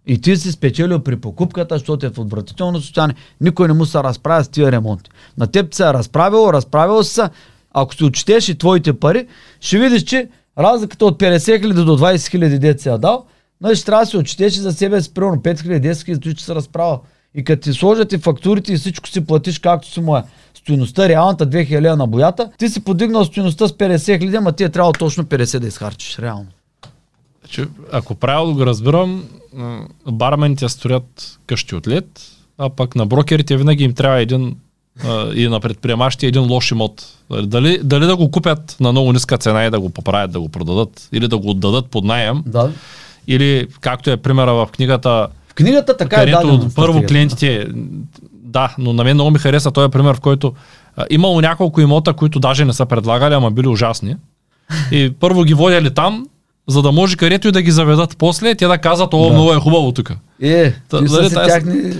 И ти си спечелил при покупката, защото е в отвратително състояние. Никой не му се разправя с тия ремонти. На теб се е разправил, разправил се. Ако си отчетеш и твоите пари, ще видиш, че разликата от 50 хиляди до 20 хиляди дет си я дал, значи трябва да си отчетеш за себе си примерно 5 хиляди, 10 хиляди, че се разправя. И като ти сложат и фактурите и всичко си платиш както си му е стоеността, реалната 2000 лева на боята, ти си подигнал стоеността с 50 хиляди, ама ти е трябвало точно 50 да изхарчиш, реално. Че, ако правилно го разбирам, бармените строят къщи от лед, а пък на брокерите винаги им трябва един и на предприемащите един лош имот. Дали, дали да го купят на много ниска цена и да го поправят, да го продадат, или да го отдадат под найем, Да. или както е примера в книгата, В книгата така е където дадено. първо клиентите, да, но на мен много ми хареса този пример, в който а, имало няколко имота, които даже не са предлагали, ама били ужасни. И първо ги водяли там, за да може където и да ги заведат после, те да казват, о, Да. много е хубаво тук. Е, Та, ти тая- тяхни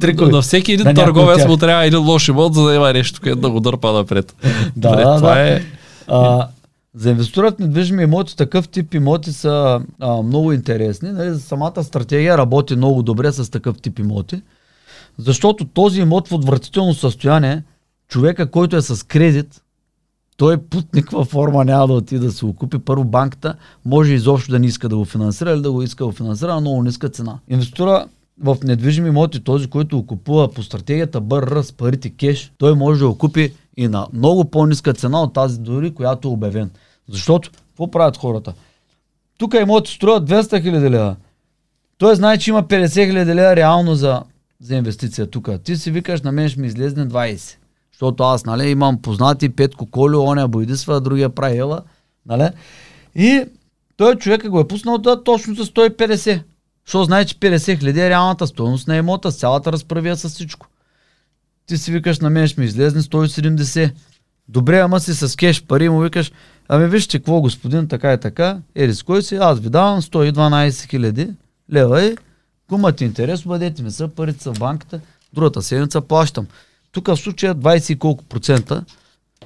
трикове. На всеки един На търговец му трябва един лош имот, за да има нещо, което да го дърпа напред. [laughs] Да, Добре, да, това да. е... А, за инвестират недвижими имоти, такъв тип имоти са а, много интересни. Нали, самата стратегия работи много добре с такъв тип имоти, защото този имот в отвратително състояние, човека, който е с кредит, той под никаква форма няма да отиде да се окупи. Първо банката може изобщо да не иска да го финансира или да го иска да го финансира на много ниска цена. Инвеститора в недвижими имоти, този, който купува по стратегията БРР с парите кеш, той може да го купи И на много по-ниска цена от тази дори, която е обявен. Защото, какво правят хората? Тук имоти строят 200 хиляди лева. Той знае, че има 50 хиляди лева реално за, за инвестиция тук. Ти си викаш, на мен ще ми излезне 20. Защото аз, нали, имам познати Петко Колю, оня Бойдисва, другия прави Ела, нали? И той човек го е пуснал да точно за 150. Защото знае, че 50 хиляди е реалната стоеност на имота, с цялата разправия с всичко. Ти си викаш, на мен ще ми излезне 170. Добре, ама си с кеш пари му викаш, ами вижте какво господин, така и така, ери с кой си, аз ви давам 112 хиляди лева и кумат интерес, бъдете ми са, парите са в банката, другата седмица плащам. Тук в случая 20 и колко процента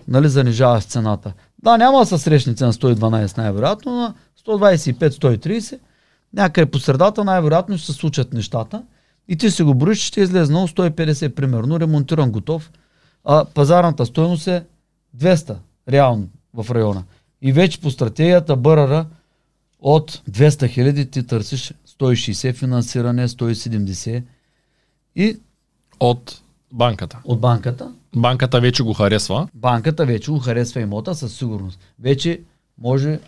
нали, занижава цената. Да, няма да са срещници на 112 най-вероятно, но 125-130, някъде по средата най-вероятно ще се случат нещата и ти си го броиш, ще излезе на 150 примерно, ремонтиран готов, а пазарната стоеност е 200 реално в района. И вече по стратегията БРР от 200 хиляди ти търсиш 160 финансиране, 170 и От банката. от банката. Банката вече го харесва. Банката вече го харесва имота със сигурност. Вече може,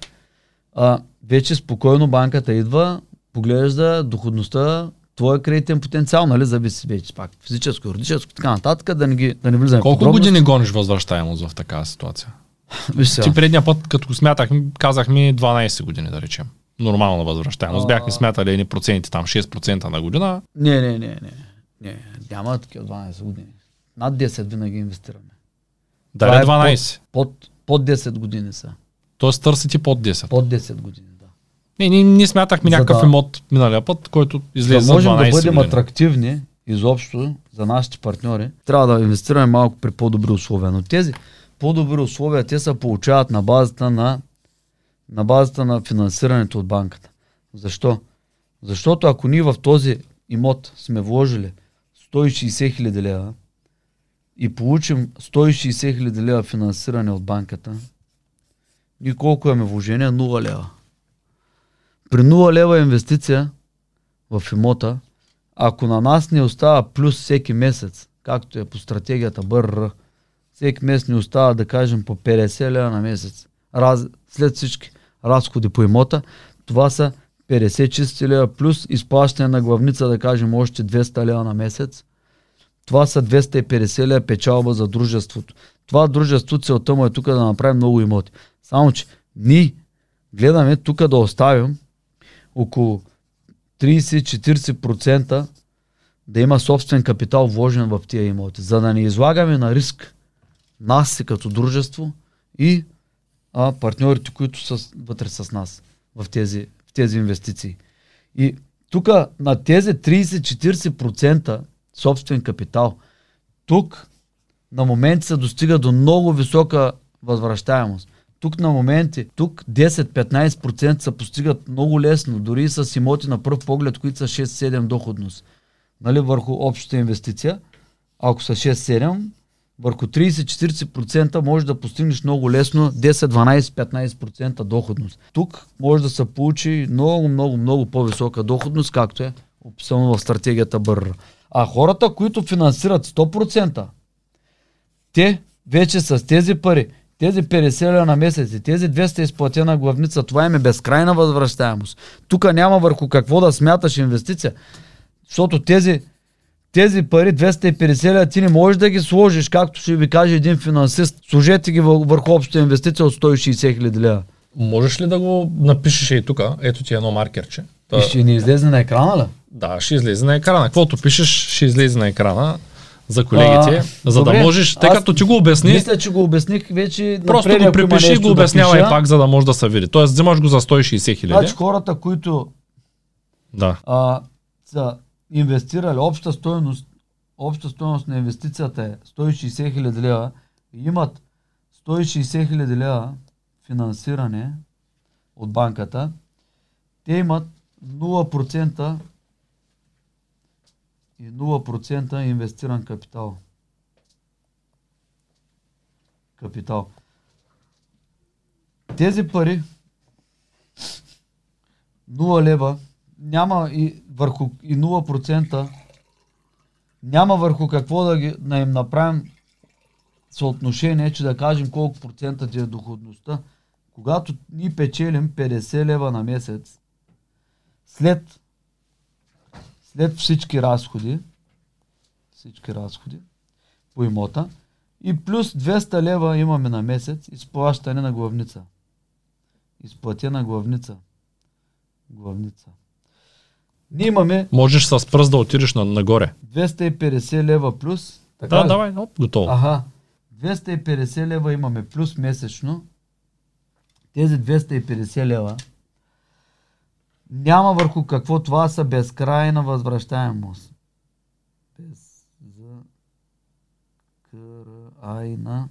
а, вече спокойно банката идва, поглежда доходността, твоя кредитен потенциал, нали, зависи вече пак физическо, юридическо, така нататък, да не, ги, да не влизаме Колко години гониш възвръщаемост в такава ситуация? [laughs] Виж. Ти предния път, като го смятах, казах ми 12 години, да речем. Нормална възвръщаемост. А. Бяхме смятали едни проценти там, 6% на година. Не, не, не, не. Не. Няма такива 12 години. Над 10 винаги инвестираме. Това е 12. Под, под 10 години са. Тоест търсите под 10. Под 10 години, да. Не, ние, ние смятахме За някакъв да- имот миналия път, който излезе За за да можем 12 да бъдем години. атрактивни изобщо за нашите партньори, трябва да инвестираме малко при по-добри условия. Но тези по-добри условия, те се получават на базата на, на базата на финансирането от банката. Защо? Защото ако ние в този имот сме вложили 160 хиляди лева и получим 160 хиляди лева финансиране от банката, ние колко имаме вложение? 0 лева. При 0 лева инвестиция в имота, ако на нас не остава плюс всеки месец, както е по стратегията БРР, всеки месец ни остава да кажем по 50 лева на месец, раз, след всички разходи по имота, това са 50 чисти лева плюс изплащане на главница, да кажем още 200 лева на месец. Това са 250 лева печалба за дружеството. Това дружество целта му е тук да направи много имоти. Само, че ние гледаме тук да оставим около 30-40% да има собствен капитал вложен в тия имоти, за да не излагаме на риск нас си като дружество и а, партньорите, които са вътре с нас в тези, тези инвестиции. И тук на тези 30-40% собствен капитал, тук на моменти се достига до много висока възвръщаемост. Тук на моменти, тук 10-15% се постигат много лесно, дори с имоти на пръв поглед, които са 6-7 доходност. Нали, върху общата инвестиция, ако са 6-7, върху 30-40% може да постигнеш много лесно 10-12-15% доходност. Тук може да се получи много, много, много по-висока доходност, както е описано в стратегията БРР. А хората, които финансират 100%, те вече с тези пари, тези 50 лева на месец и тези 200 изплатена главница, това им е безкрайна възвръщаемост. Тук няма върху какво да смяташ инвестиция, защото тези, тези пари 250 лева ти не можеш да ги сложиш, както ще ви каже един финансист. Сложете ги вър- върху обща инвестиция от 160 хиляди лева. Можеш ли да го напишеш и тук? Ето ти едно маркерче. Та, И ще ни излезе на екрана ли? Да, ще излезе на екрана. Каквото пишеш, ще излезе на екрана за колегите, А, за добре. да можеш, тъй като ти го обясни, Мисля, че го обясних вече. просто напред, го припиши и го да обяснявай пиша. пак, за да може да се види. Тоест, взимаш го за 160 хиляди. Значи хората, които Да. а, са инвестирали обща стоеност, обща стоеност на инвестицията е 160 хиляди лева имат 160 хиляди лева финансиране от банката, те имат 0% и 0% инвестиран капитал. Капитал. Тези пари 0 лева няма и върху и 0% няма върху какво да, ги, да им направим съотношение, че да кажем колко процента ти е доходността. Когато ни печелим 50 лева на месец, след, след всички разходи, всички разходи по имота, и плюс 200 лева имаме на месец изплащане на главница. Изплатена главница. Главница. Ние имаме Можеш с пръст да отидеш на, нагоре. 250 лева плюс. Така Да, ли? давай, оп, готово. Аха. 250 лева имаме плюс месечно. Тези 250 лева няма върху какво това са безкрайна възвръщаемост. Без за крайна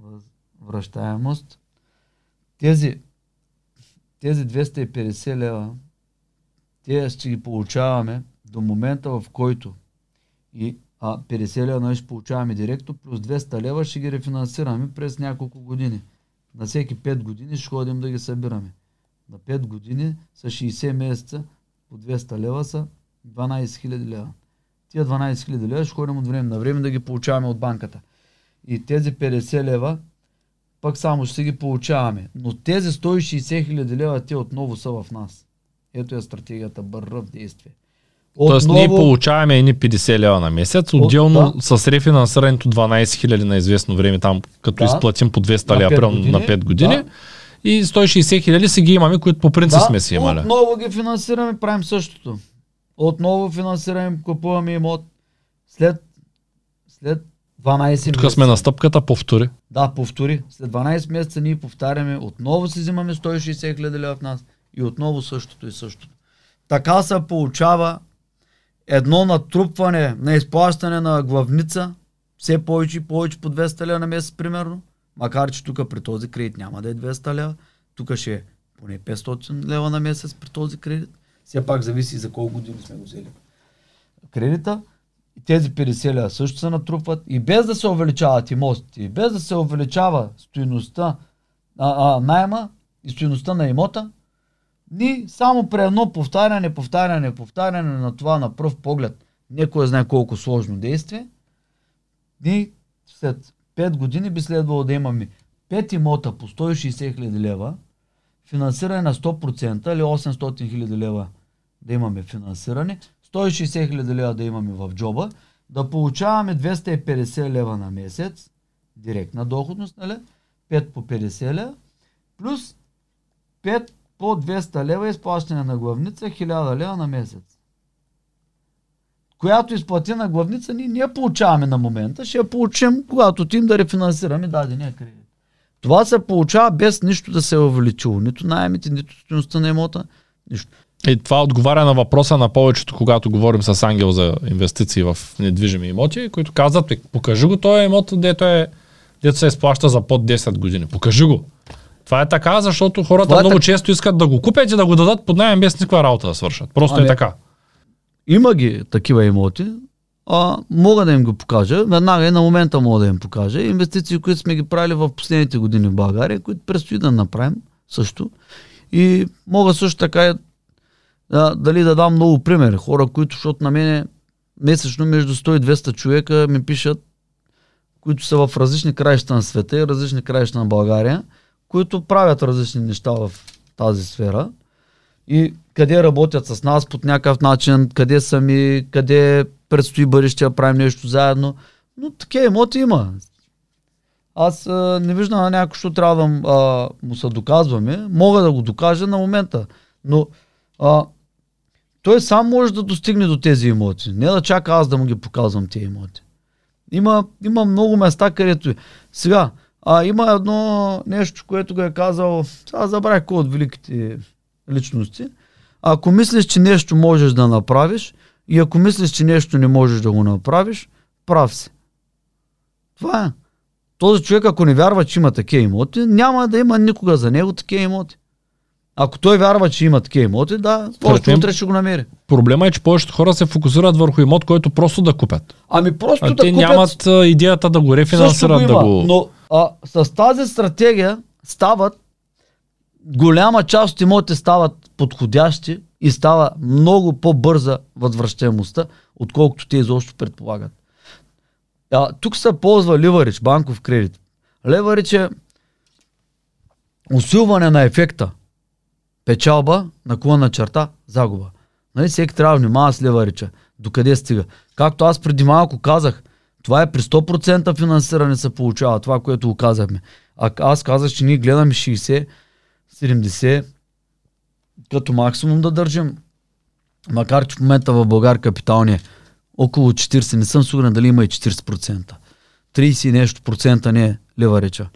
възвръщаемост. Тези, тези 250 лева, те ще ги получаваме до момента, в който и а 50 лева ще получаваме директно, плюс 200 лева ще ги рефинансираме през няколко години. На всеки 5 години ще ходим да ги събираме. На 5 години са 60 месеца по 200 лева са 12 000 лева. Тия 12 000 лева ще ходим от време на време да ги получаваме от банката. И тези 50 лева пък само ще ги получаваме. Но тези 160 хиляди лева, те отново са в нас. Ето е стратегията бърра в действие. Тоест ние получаваме едни 50 лева на месец, отделно да. с рефинансирането 12 000 на известно време, там като Да. изплатим по 200 На лева примерно на 5 години. Да. И 160 хиляди си ги имаме, които по принцип сме си имали. Отново ги финансираме, правим същото. Отново финансираме, купуваме имот. След, след 12 Тук сме на стъпката, повтори. Да, повтори. След 12 месеца ние повтаряме, отново си взимаме 160 хиляди лева в нас и отново същото и същото. Така се получава едно натрупване на изплащане на главница, все повече и повече по 200 лева на месец примерно, макар че тук при този кредит няма да е 200 лева, тук ще е поне 500 лева на месец при този кредит. Все пак зависи за колко години сме го взели кредита. Тези 50 лева също се натрупват и без да се увеличават имотите, и без да се увеличава стоиността, а, а, найема и стоиността на имота, ни само при едно повтаряне, повтаряне, повтаряне на това на пръв поглед, некой знае колко сложно действие, ни след 5 години би следвало да имаме 5 имота по 160 хиляди лева, финансиране на 100% или 800 хиляди лева да имаме финансиране, 160 хиляди лева да имаме в джоба, да получаваме 250 лева на месец, директна доходност, нали? 5 по 50 лева, плюс 5 по 200 лева изплащане на главница, 1000 лева на месец. Която изплатена главница ние не получаваме на момента, ще я получим, когато отидем да рефинансираме дадения кредит. Това се получава без нищо да се е увеличило. Нито найемите, нито стоеността на имота, нищо. И това отговаря на въпроса на повечето, когато говорим с Ангел за инвестиции в недвижими имоти, които казват, «Е, покажи го този имот, дето, е, дето се изплаща за под 10 години. Покажи го. Това е така, защото хората Това е много так- често искат да го купят и да го дадат под найем без никаква работа да свършат. Просто е Ами, така. Има ги такива имоти, а, мога да им го покажа, веднага и на момента мога да им покажа. Инвестиции, които сме ги правили в последните години в България, които предстои да направим също. И мога също така а, дали да дам много примери. Хора, които, защото на мене месечно между 100 и 200 човека ми пишат, които са в различни краища на света и различни краища на България, които правят различни неща в тази сфера и къде работят с нас по някакъв начин, къде сами, къде предстои бъдеще да правим нещо заедно. Но такива имоти има. Аз а, не виждам на някой, що трябва да а, му се доказваме. Мога да го докажа на момента. Но а, той сам може да достигне до тези имоти. Не да чака аз да му ги показвам тези имоти. Има, има много места, където... Сега, а, има едно нещо, което го е казал... Сега забравих кой от великите личности. Ако мислиш, че нещо можеш да направиш и ако мислиш, че нещо не можеш да го направиш, прав си. Това е. Този човек, ако не вярва, че има такива имоти, няма да има никога за него такива имоти. Ако той вярва, че има такива имоти, да, мен- утре ще го намери. Проблема е, че повечето хора се фокусират върху имот, който просто да купят. Ами просто А да те купят нямат идеята да го рефинансират, да го... Но а, с тази стратегия стават голяма част от имоти стават подходящи и става много по-бърза възвръщаемостта, отколкото те изобщо предполагат. А, тук се ползва ливарич, банков кредит. Ливарич е усилване на ефекта. Печалба, наклонна черта, загуба. Нали, всеки трябва да внимава с ливарича. Докъде стига. Както аз преди малко казах, това е при 100% финансиране се получава, това, което го казахме. А аз казах, че ние гледаме 60, 70, като максимум да държим. Макар, че в момента в България капитални е около 40, не съм сигурен дали има и 40%. 30 и нещо процента не е реча.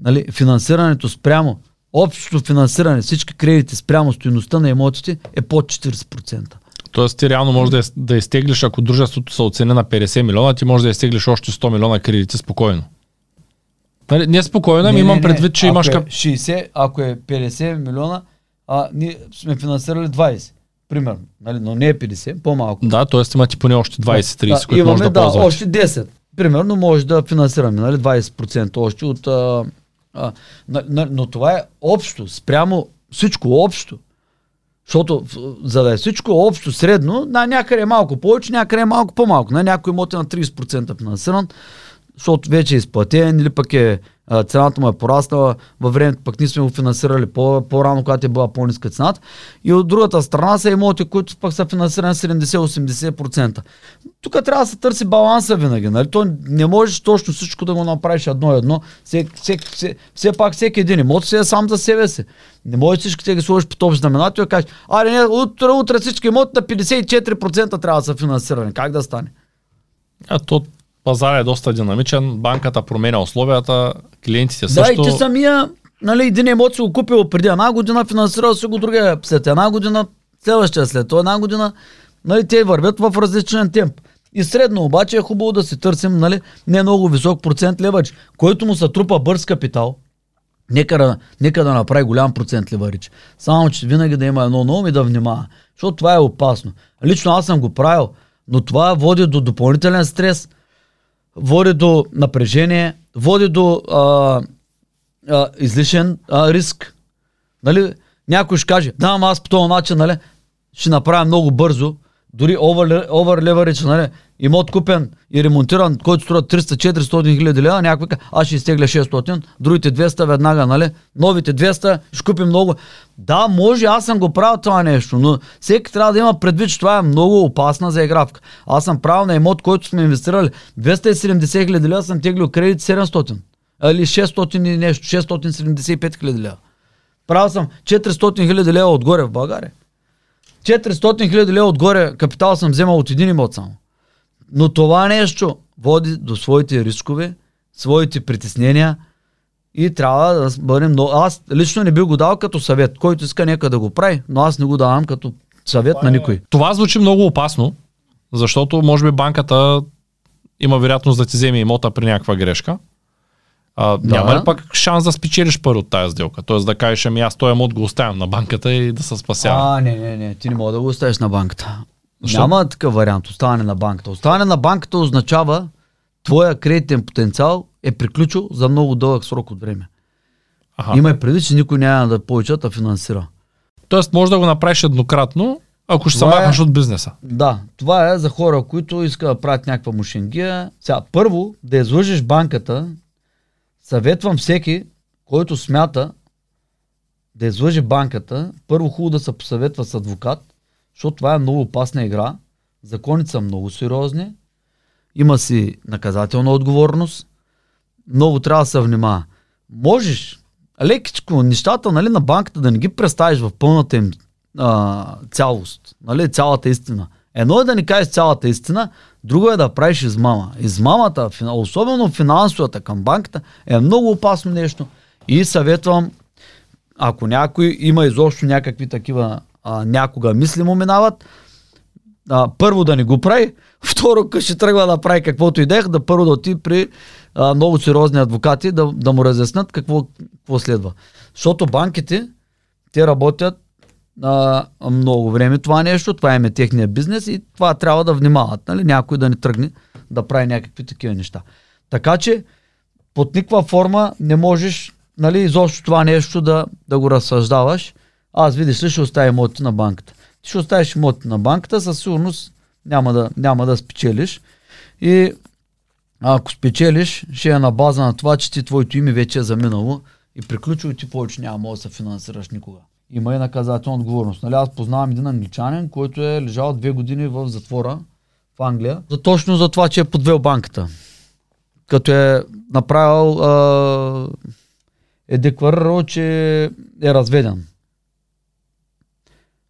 Нали, финансирането спрямо, общото финансиране, всички кредити спрямо стоеността на имотите е под 40%. Тоест ти реално можеш да, да изтеглиш, ако дружеството се оцени на 50 милиона, ти можеш да изтеглиш още 100 милиона кредити спокойно. Нали, не спокойно, ами имам предвид, че ако имаш... Е 60, ако е 50 милиона, а ние сме финансирали 20 примерно, нали, но не е 50, по-малко. Да, т.е. имате поне още 20-30, да, които имаме, може да, да още 10. Примерно може да финансираме нали, 20% още от... А, а, но това е общо, спрямо всичко общо. Защото за да е всичко общо, средно, на някъде е малко повече, някъде е малко по-малко. На някой имот е на 30% финансиран, защото вече е изплатен или пък е цената му е пораснала, във времето пък ние сме го финансирали по, по-рано, когато е била по-ниска цената. И от другата страна са имоти, които пък са финансирани 70-80%. Тук трябва да се търси баланса винаги. Нали? То не можеш точно всичко да го направиш едно-едно. Все, все, все, все пак всеки един имот си е сам за себе си. Не можеш всички да ги сложиш по общ знаменател и кажеш, аре не, утре, утре всички имоти на 54% трябва да са финансирани. Как да стане? А то пазар е доста динамичен, банката променя условията, клиентите също... Да, и ти самия, нали, един емот си го купил преди една година, финансирал си го другия след една година, следващия след една година, нали, те вървят в различен темп. И средно обаче е хубаво да си търсим нали, не много висок процент левач, който му се трупа бърз капитал, нека да, нека да направи голям процент леварич. Само, че винаги да има едно ново и да внимава. Защото това е опасно. Лично аз съм го правил, но това води до допълнителен стрес, води до напрежение, води до а, а, излишен а, риск. Нали? Някой ще каже, да, аз по този начин нали, ще направя много бързо, дори over leverage, нали, имот купен и ремонтиран, който струва 300-400 хиляди лева, някой аз ще изтегля 600, другите 200 веднага, нали? Новите 200 ще купим много. Да, може, аз съм го правил това нещо, но всеки трябва да има предвид, че това е много опасна заигравка. Аз съм правил на имот, който сме инвестирали 270 хиляди лева, съм теглил кредит 700. Или 600 и нещо, 675 хиляди лева. Правил съм 400 хиляди лева отгоре в България. 400 хиляди лева отгоре капитал съм вземал от един имот само. Но това нещо води до своите рискове, своите притеснения и трябва да бъдем много... Аз лично не би го дал като съвет. Който иска нека да го прави, но аз не го давам като съвет това на е- никой. Това звучи много опасно, защото може би банката има вероятност да ти вземе имота при някаква грешка. А, да. Няма ли пак шанс да спечелиш пари от тази сделка? Тоест да кажеш, ами аз този имот го оставям на банката и да се спасявам. А, не, не, не, ти не мога да го оставиш на банката. Защо? Няма такъв вариант, оставане на банката. Оставане на банката означава твоя кредитен потенциал е приключил за много дълъг срок от време. Ага. Има и преди, че никой няма да повече да финансира. Тоест може да го направиш еднократно, ако ще се махнеш е, от бизнеса. Да, това е за хора, които искат да правят някаква мушенгия. Сега, първо, да излъжеш банката, съветвам всеки, който смята да излъже банката, първо хубаво да се посъветва с адвокат, защото това е много опасна игра. Законите са много сериозни. Има си наказателна отговорност. Много трябва да се внимава. Можеш лекичко нещата нали, на банката да не ги представиш в пълната им а, цялост. Нали, цялата истина. Едно е да ни кажеш цялата истина, друго е да правиш измама. Измамата, особено финансовата към банката, е много опасно нещо. И съветвам, ако някой има изобщо някакви такива а, някога мисли му минават, а, първо да не го прави, [laughs] второ ще тръгва да прави каквото и да първо да отиде при а, много сериозни адвокати да, да му разяснат какво, какво следва. Защото банките, те работят а, много време това нещо, това е техния бизнес и това трябва да внимават, нали? някой да не тръгне да прави някакви такива неща. Така че под никаква форма не можеш нали, изобщо това нещо да, да го разсъждаваш аз видиш ли ще оставя имоти на банката. Ти ще оставиш имоти на банката, със сигурност няма да, няма да спечелиш. И ако спечелиш, ще е на база на това, че ти твоето име вече е заминало и приключва и ти повече няма да се финансираш никога. Има и наказателна отговорност. Нали, аз познавам един англичанин, който е лежал две години в затвора в Англия, за точно за това, че е подвел банката. Като е направил, а, е декларирал, че е разведен.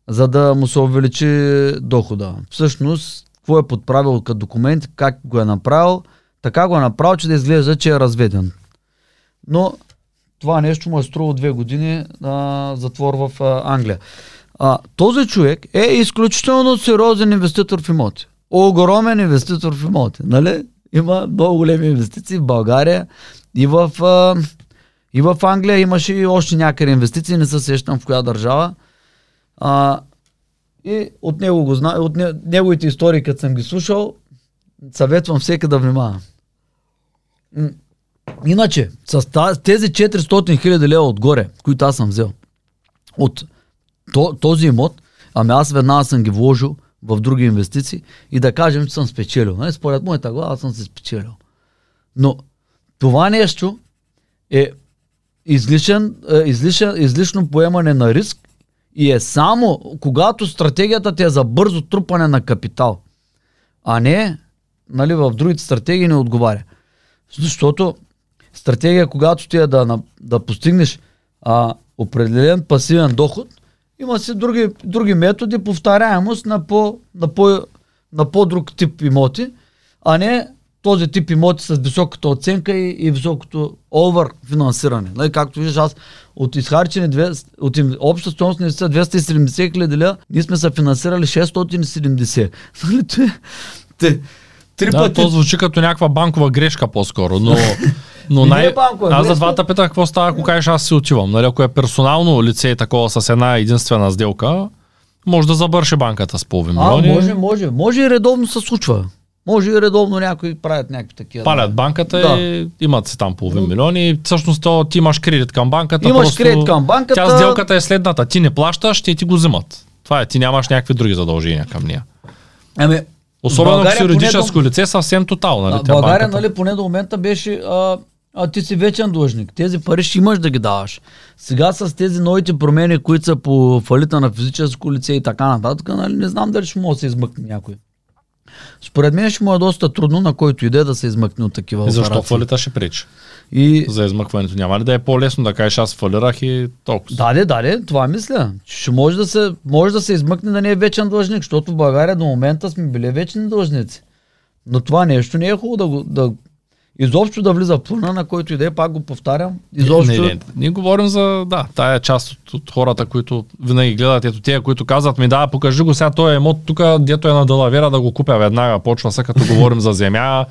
За да му се увеличи дохода. Всъщност, какво е подправил като документ, как го е направил, така го е направил, че да изглежда, че е разведен. Но това нещо му е струвало две години а, затвор в а, Англия. А, този човек е изключително сериозен инвеститор в имоти. Огромен инвеститор в имоти. Нали? Има много големи инвестиции в България и в, а, и в Англия имаше и още някъде инвестиции, не се сещам в коя държава. А, и от него го знае, от неговите истории, като съм ги слушал, съветвам всеки да внимава. Иначе, с тези 400 хиляди лева отгоре, които аз съм взел, от този имот, ами аз веднага съм ги вложил в други инвестиции и да кажем, че съм спечелил. Не, според моята глава, аз съм се спечелил. Но това нещо е излишен, е, излишен, излишно поемане на риск и е само когато стратегията ти е за бързо трупане на капитал, а не нали, в другите стратегии не отговаря. Защото стратегия, когато ти е да, да постигнеш а, определен пасивен доход, има си други, други методи, повторяемост на, по, на, по, на по-друг тип имоти, а не този тип имоти с високата оценка и, и високото овър финансиране. Нали, както виждаш, аз от изхарчени две, от им, обща стоеност на 270 хиляди ля, ние сме се финансирали 670. [laughs] Нали, те, те, три да, пъти... то звучи като някаква банкова грешка по-скоро, но... [laughs] Но най... Банкова, аз за двата питах какво става, ако кажеш аз си отивам. Нали, ако е персонално лице и такова с една единствена сделка, може да забърши банката с половин милиони. А, може, може. Може и редовно се случва. Може и редовно някои правят някакви такива. Палят банката да. и имат си там половин милион и всъщност то, ти имаш кредит към банката. Имаш просто... кредит към банката. Тя сделката е следната. Ти не плащаш, ще ти го взимат. Това е, ти нямаш някакви други задължения към нея. Ами, Особено си юридическо до... лице, съвсем тотално. Нали, България, нали, поне до момента беше а, а ти си вечен длъжник. Тези пари ще имаш да ги даваш. Сега с тези новите промени, които са по фалита на физическо лице и така нататък, нали, не знам дали ще може да се измъкне някой. Според мен ще му е доста трудно на който иде да се измъкне от такива и защо операции. фалита ще пречи? И... За измъкването няма ли да е по-лесно да кажеш аз фалирах и толкова? Да, да, да, това мисля. Ще може да, се, може да се измъкне да не е вечен длъжник, защото в България до момента сме били вечни длъжници. Но това нещо не е хубаво да, го, да изобщо да влиза в плана, на който иде, пак го повтарям. Изобщо... Не, не, ние говорим за, да, тая част от, от хората, които винаги гледат, ето тия, които казват ми, да, покажи го сега, той е емот тук, дето е на Далавера, да го купя веднага, почва се, като говорим за земя.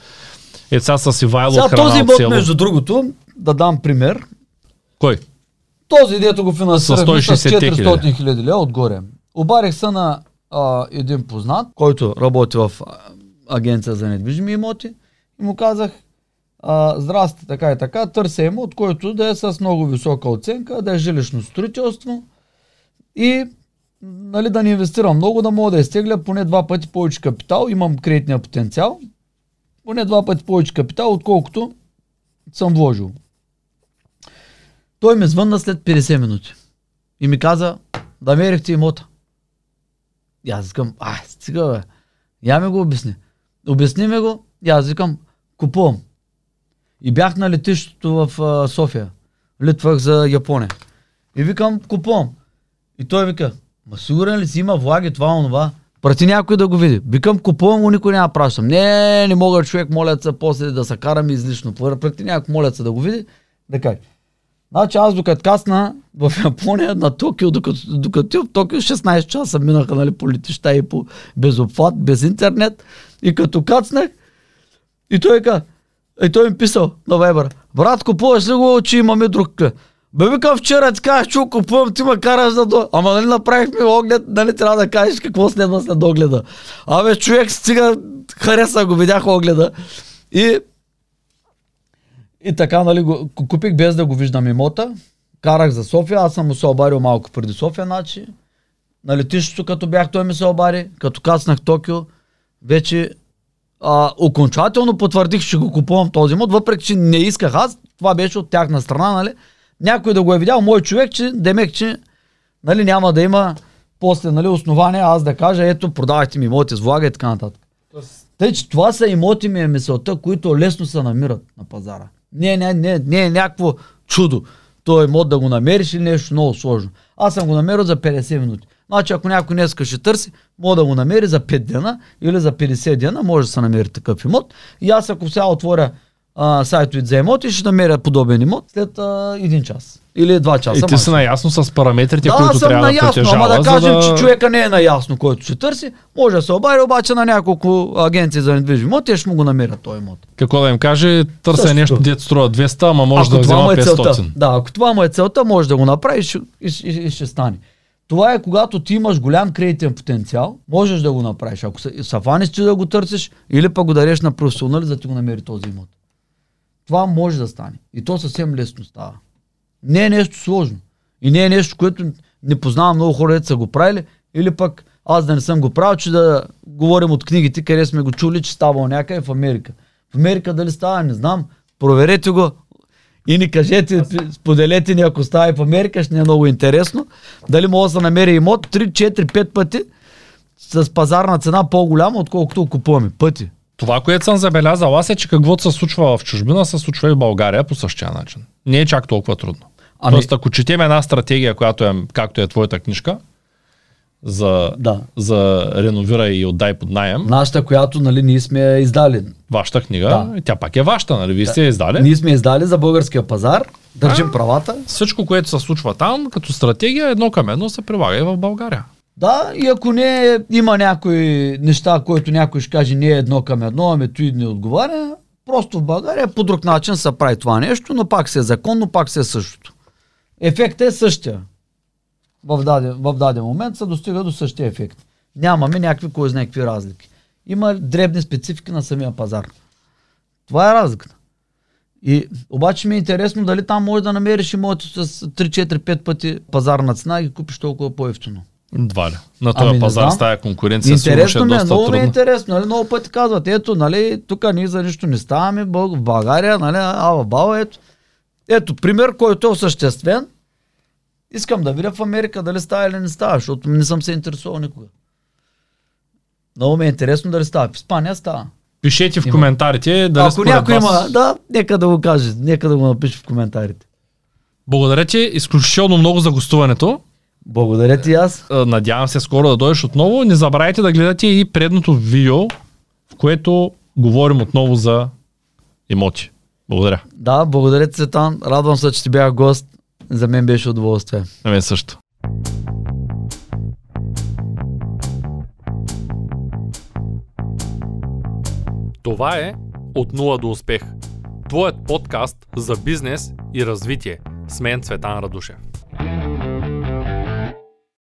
Е, сега с Ивайло сега, храна този имот, между другото, да дам пример. Кой? Този, дето го финансира с 400 хиляди лева отгоре. Обарих се на а, един познат, който работи в агенция за недвижими имоти и му казах, а, здрасти, така и така, търся имот, който да е с много висока оценка, да е жилищно строителство и нали, да не инвестирам много, да мога да изтегля поне два пъти повече капитал, имам кредитния потенциал, поне два пъти повече капитал, отколкото съм вложил. Той ме звънна след 50 минути и ми каза, да мерихте имота. И аз викам, а, стига бе. Я ми го обясни. Обясни ми го и аз викам, купувам. И бях на летището в а, София. Литвах за Япония. И викам, купувам. И той вика, ма сигурен ли си има влаги това, онова? Прати някой да го види. Викам, купувам го, никой няма пращам. Не, не мога човек, моля се, после да се карам излишно. Прати някой, моля се да го види, да каже. Значи аз докато касна в Япония на Токио, докато, докато в Токио 16 часа минаха нали, по летища и по безобхват, без интернет. И като кацнах, и той каза, и той им писал на Вайбър. Брат, купуваш ли го, че имаме друг Бе, викам вчера, ти казах, че купувам, ти ме караш да до... Ама нали направихме оглед, нали трябва да кажеш какво следва след огледа. Абе, човек стига, хареса го, видях огледа. И и така, нали, го, купих без да го виждам имота. Карах за София, аз съм му се обарил малко преди София, значи. На летището, като бях, той ми се обари. Като кацнах Токио, вече а, окончателно потвърдих, че го купувам този имот, въпреки че не исках аз, това беше от тяхна страна, нали? Някой да го е видял, мой човек, че демек, че нали, няма да има после нали, основание аз да кажа, ето, продавайте ми имоти с влага и така нататък. Тъй, че това са имоти ми е мисълта, които лесно се намират на пазара. Не, не, не, не е някакво чудо. Той имот да го намериш или нещо много сложно. Аз съм го намерил за 50 минути. Значи ако някой днес ще търси, може да го намери за 5 дена или за 50 дена, може да се намери такъв имот. И аз ако сега отворя а, сайтовете за имоти, ще намеря подобен имот след а, един час. Или два часа. И ти си наясно с параметрите, да, които съм трябва наясно, да притежава. ама да кажем, да... че човека не е наясно, който ще търси, може да се обади обаче на няколко агенции за недвижими имоти, ще му го намерят този имот. Какво да им каже, търся Същото. нещо, дето струва 200, ама може да ако това взема му е 500. целта, да, ако това му е целта, може да го направи и ще, и, и, и ще стане. Това е когато ти имаш голям кредитен потенциал, можеш да го направиш. Ако се, се фаниш, че да го търсиш, или пък го дареш на професионали, за да ти го намери този имот. Това може да стане. И то съвсем лесно става. Не е нещо сложно. И не е нещо, което не познавам много хора, които са го правили, или пък аз да не съм го правил, че да говорим от книгите, къде сме го чули, че ставало някъде в Америка. В Америка дали става, не знам. Проверете го и ни кажете, споделете ни, ако става и в Америка, ще ни е много интересно. Дали може да се намери имот 3, 4, 5 пъти с пазарна цена по-голяма, отколкото купуваме. Пъти. Това, което съм забелязал аз е, че каквото се случва в чужбина, се случва и в България по същия начин. Не е чак толкова трудно. Ами- Тоест, ако четем една стратегия, която е, както е твоята книжка, за, Да. за реновирай и отдай под найем, Нашата, която нали, ние сме издали. вашата книга, Да. тя пак е вашата, нали? Вие сте я издали. Ние сме издали за българския пазар, държим А? правата. Всичко, което се случва там, като стратегия, едно към едно се прилага и в България. Да, и ако не има някои неща, които някой ще каже не е едно към едно, ами той не отговаря, просто в България по друг начин се прави това нещо, но пак се е законно, пак се е същото. Ефектът е същия. В даден, в даден момент се достига до същия ефект. Нямаме някакви кой знае какви разлики. Има дребни специфики на самия пазар. Това е разликата. И обаче ми е интересно дали там можеш да намериш имоти с 3-4-5 пъти пазарна цена и ги купиш толкова по-ефтино. Едва ли. На този Ами, пазар с тази конкуренция сигурно ще е Интересно е, доста много ми е трудно. интересно. Нали? Много пъти казват, ето, нали, тук ние за нищо не ставаме в България, нали, а в Бала, ето. Ето, пример, който е осъществен. Искам да видя в Америка дали става или не става, защото не съм се интересувал никога. Много ми е интересно дали става. В Испания става. Пишете в Има. коментарите дали Ако някой вас... има, да, нека да го каже, нека да го напише в коментарите. Благодаря ти изключително много за гостуването. Благодаря ти аз. А, Надявам се скоро да дойдеш отново. Не забравяйте да гледате и предното видео, в което говорим отново за имоти. Благодаря. Да, благодаря ти, Светан. Радвам се, че ти бях гост. За мен беше удоволствие. На мен също. Това е От нула до успех. Твоят подкаст за бизнес и развитие. С мен Цветан Радушев.